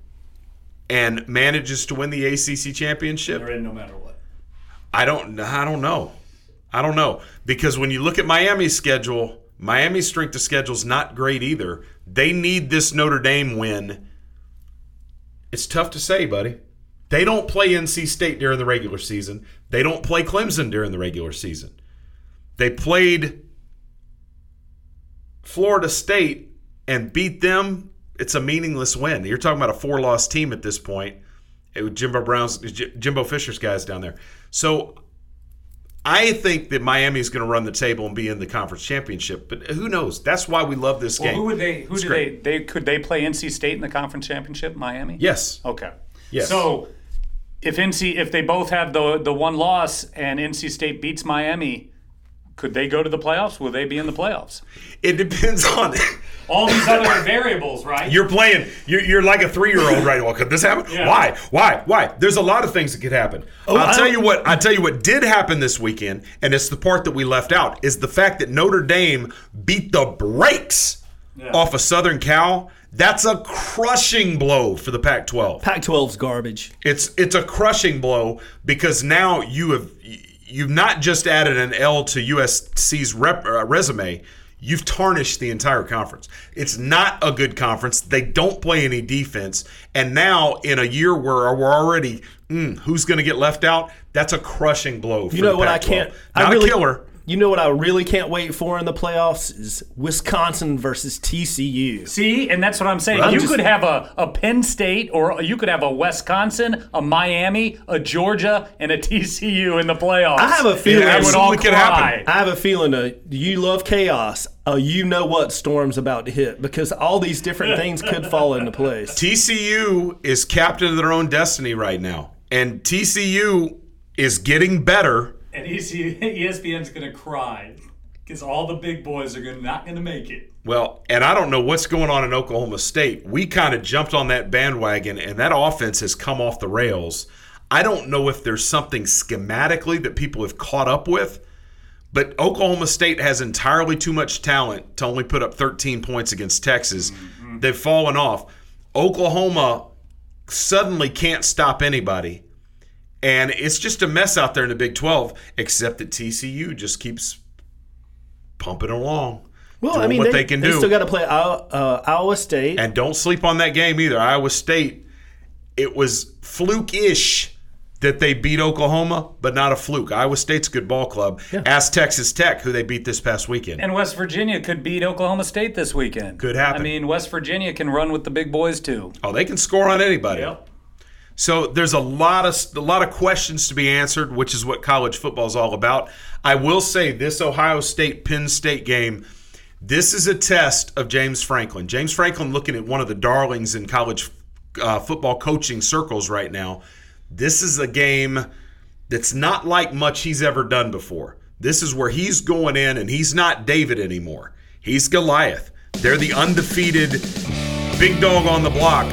and manages to win the ACC championship, They're in no matter what. I don't I don't know. I don't know because when you look at Miami's schedule, Miami's strength of schedule is not great either. They need this Notre Dame win. It's tough to say, buddy. They don't play NC State during the regular season. They don't play Clemson during the regular season. They played Florida State and beat them. It's a meaningless win. You're talking about a four-loss team at this point. It Jimbo Brown's Jimbo Fisher's guys down there. So I think that Miami is going to run the table and be in the conference championship, but who knows? That's why we love this Well, game. who would they? Who It's do great. they? They could they play NC State in the conference championship? Miami. Yes. Okay. Yes. So if NC if they both have the the one loss and NC State beats Miami, could they go to the playoffs? Will they be in the playoffs? It depends on All these other variables, right? You're playing. You're, you're like a three-year-old, right? Well, could this happen? Yeah. Why? Why? Why? There's a lot of things that could happen. Oh, I'll I tell you what. I'll tell you what did happen this weekend, and it's the part that we left out is the fact that Notre Dame beat the brakes off of Southern Cal. That's a crushing blow for the Pac-12. Pac-12's garbage. It's it's a crushing blow because now you have you've not just added an L to USC's rep, uh, resume. You've tarnished the entire conference. It's not a good conference. They don't play any defense, and now in a year where we're already mm, who's going to get left out, that's a crushing blow. For You know what I Pac-12. can't. Not I really, a killer. You know what I really can't wait for in the playoffs is Wisconsin versus TCU. See, and that's what I'm saying. I'm you just- could have a, a Penn State, or you could have a Wisconsin, a Miami, a Georgia, and a TCU in the playoffs. I have a feeling that would all cry. I have a feeling uh, you love chaos. Uh, you know what storm's about to hit because all these different things could fall into place. TCU is captain of their own destiny right now, and TCU is getting better. And E ESPN's going to cry because all the big boys are gonna, not going to make it. Well, and I don't know what's going on in Oklahoma State. We kind of jumped on that bandwagon, and that offense has come off the rails. I don't know if there's something schematically that people have caught up with, but Oklahoma State has entirely too much talent to only put up 13 points against Texas. Mm-hmm. They've fallen off. Oklahoma suddenly can't stop anybody. And it's just a mess out there in the Big 12, except that TCU just keeps pumping along. Well, doing I mean, what they, they, can they do. still got to play Iowa, uh, Iowa State. And don't sleep on that game either. Iowa State, it was fluke-ish that they beat Oklahoma, but not a fluke. Iowa State's a good ball club. Ask Texas Tech, who they beat this past weekend. And West Virginia could beat Oklahoma State this weekend. Could happen. I mean, West Virginia can run with the big boys too. Oh, they can score on anybody. Yep. So there's a lot of a lot of questions to be answered, which is what college football is all about. I will say this Ohio State Penn State game, this is a test of James Franklin. James Franklin looking at one of the darlings in college uh, football coaching circles right now. This is a game that's not like much he's ever done before. This is where he's going in and he's not David anymore. He's Goliath. They're the undefeated big dog on the block.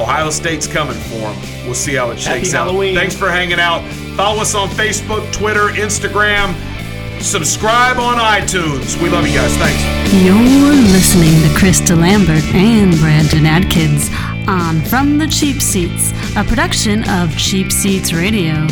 Ohio State's coming for them. We'll see how it Happy shakes out. Halloween. Thanks for hanging out. Follow us on Facebook, Twitter, Instagram. Subscribe on iTunes. We love you guys. Thanks. You're listening to Chris DeLambert and Brandon Atkins on From the Cheap Seats, a production of Cheap Seats Radio.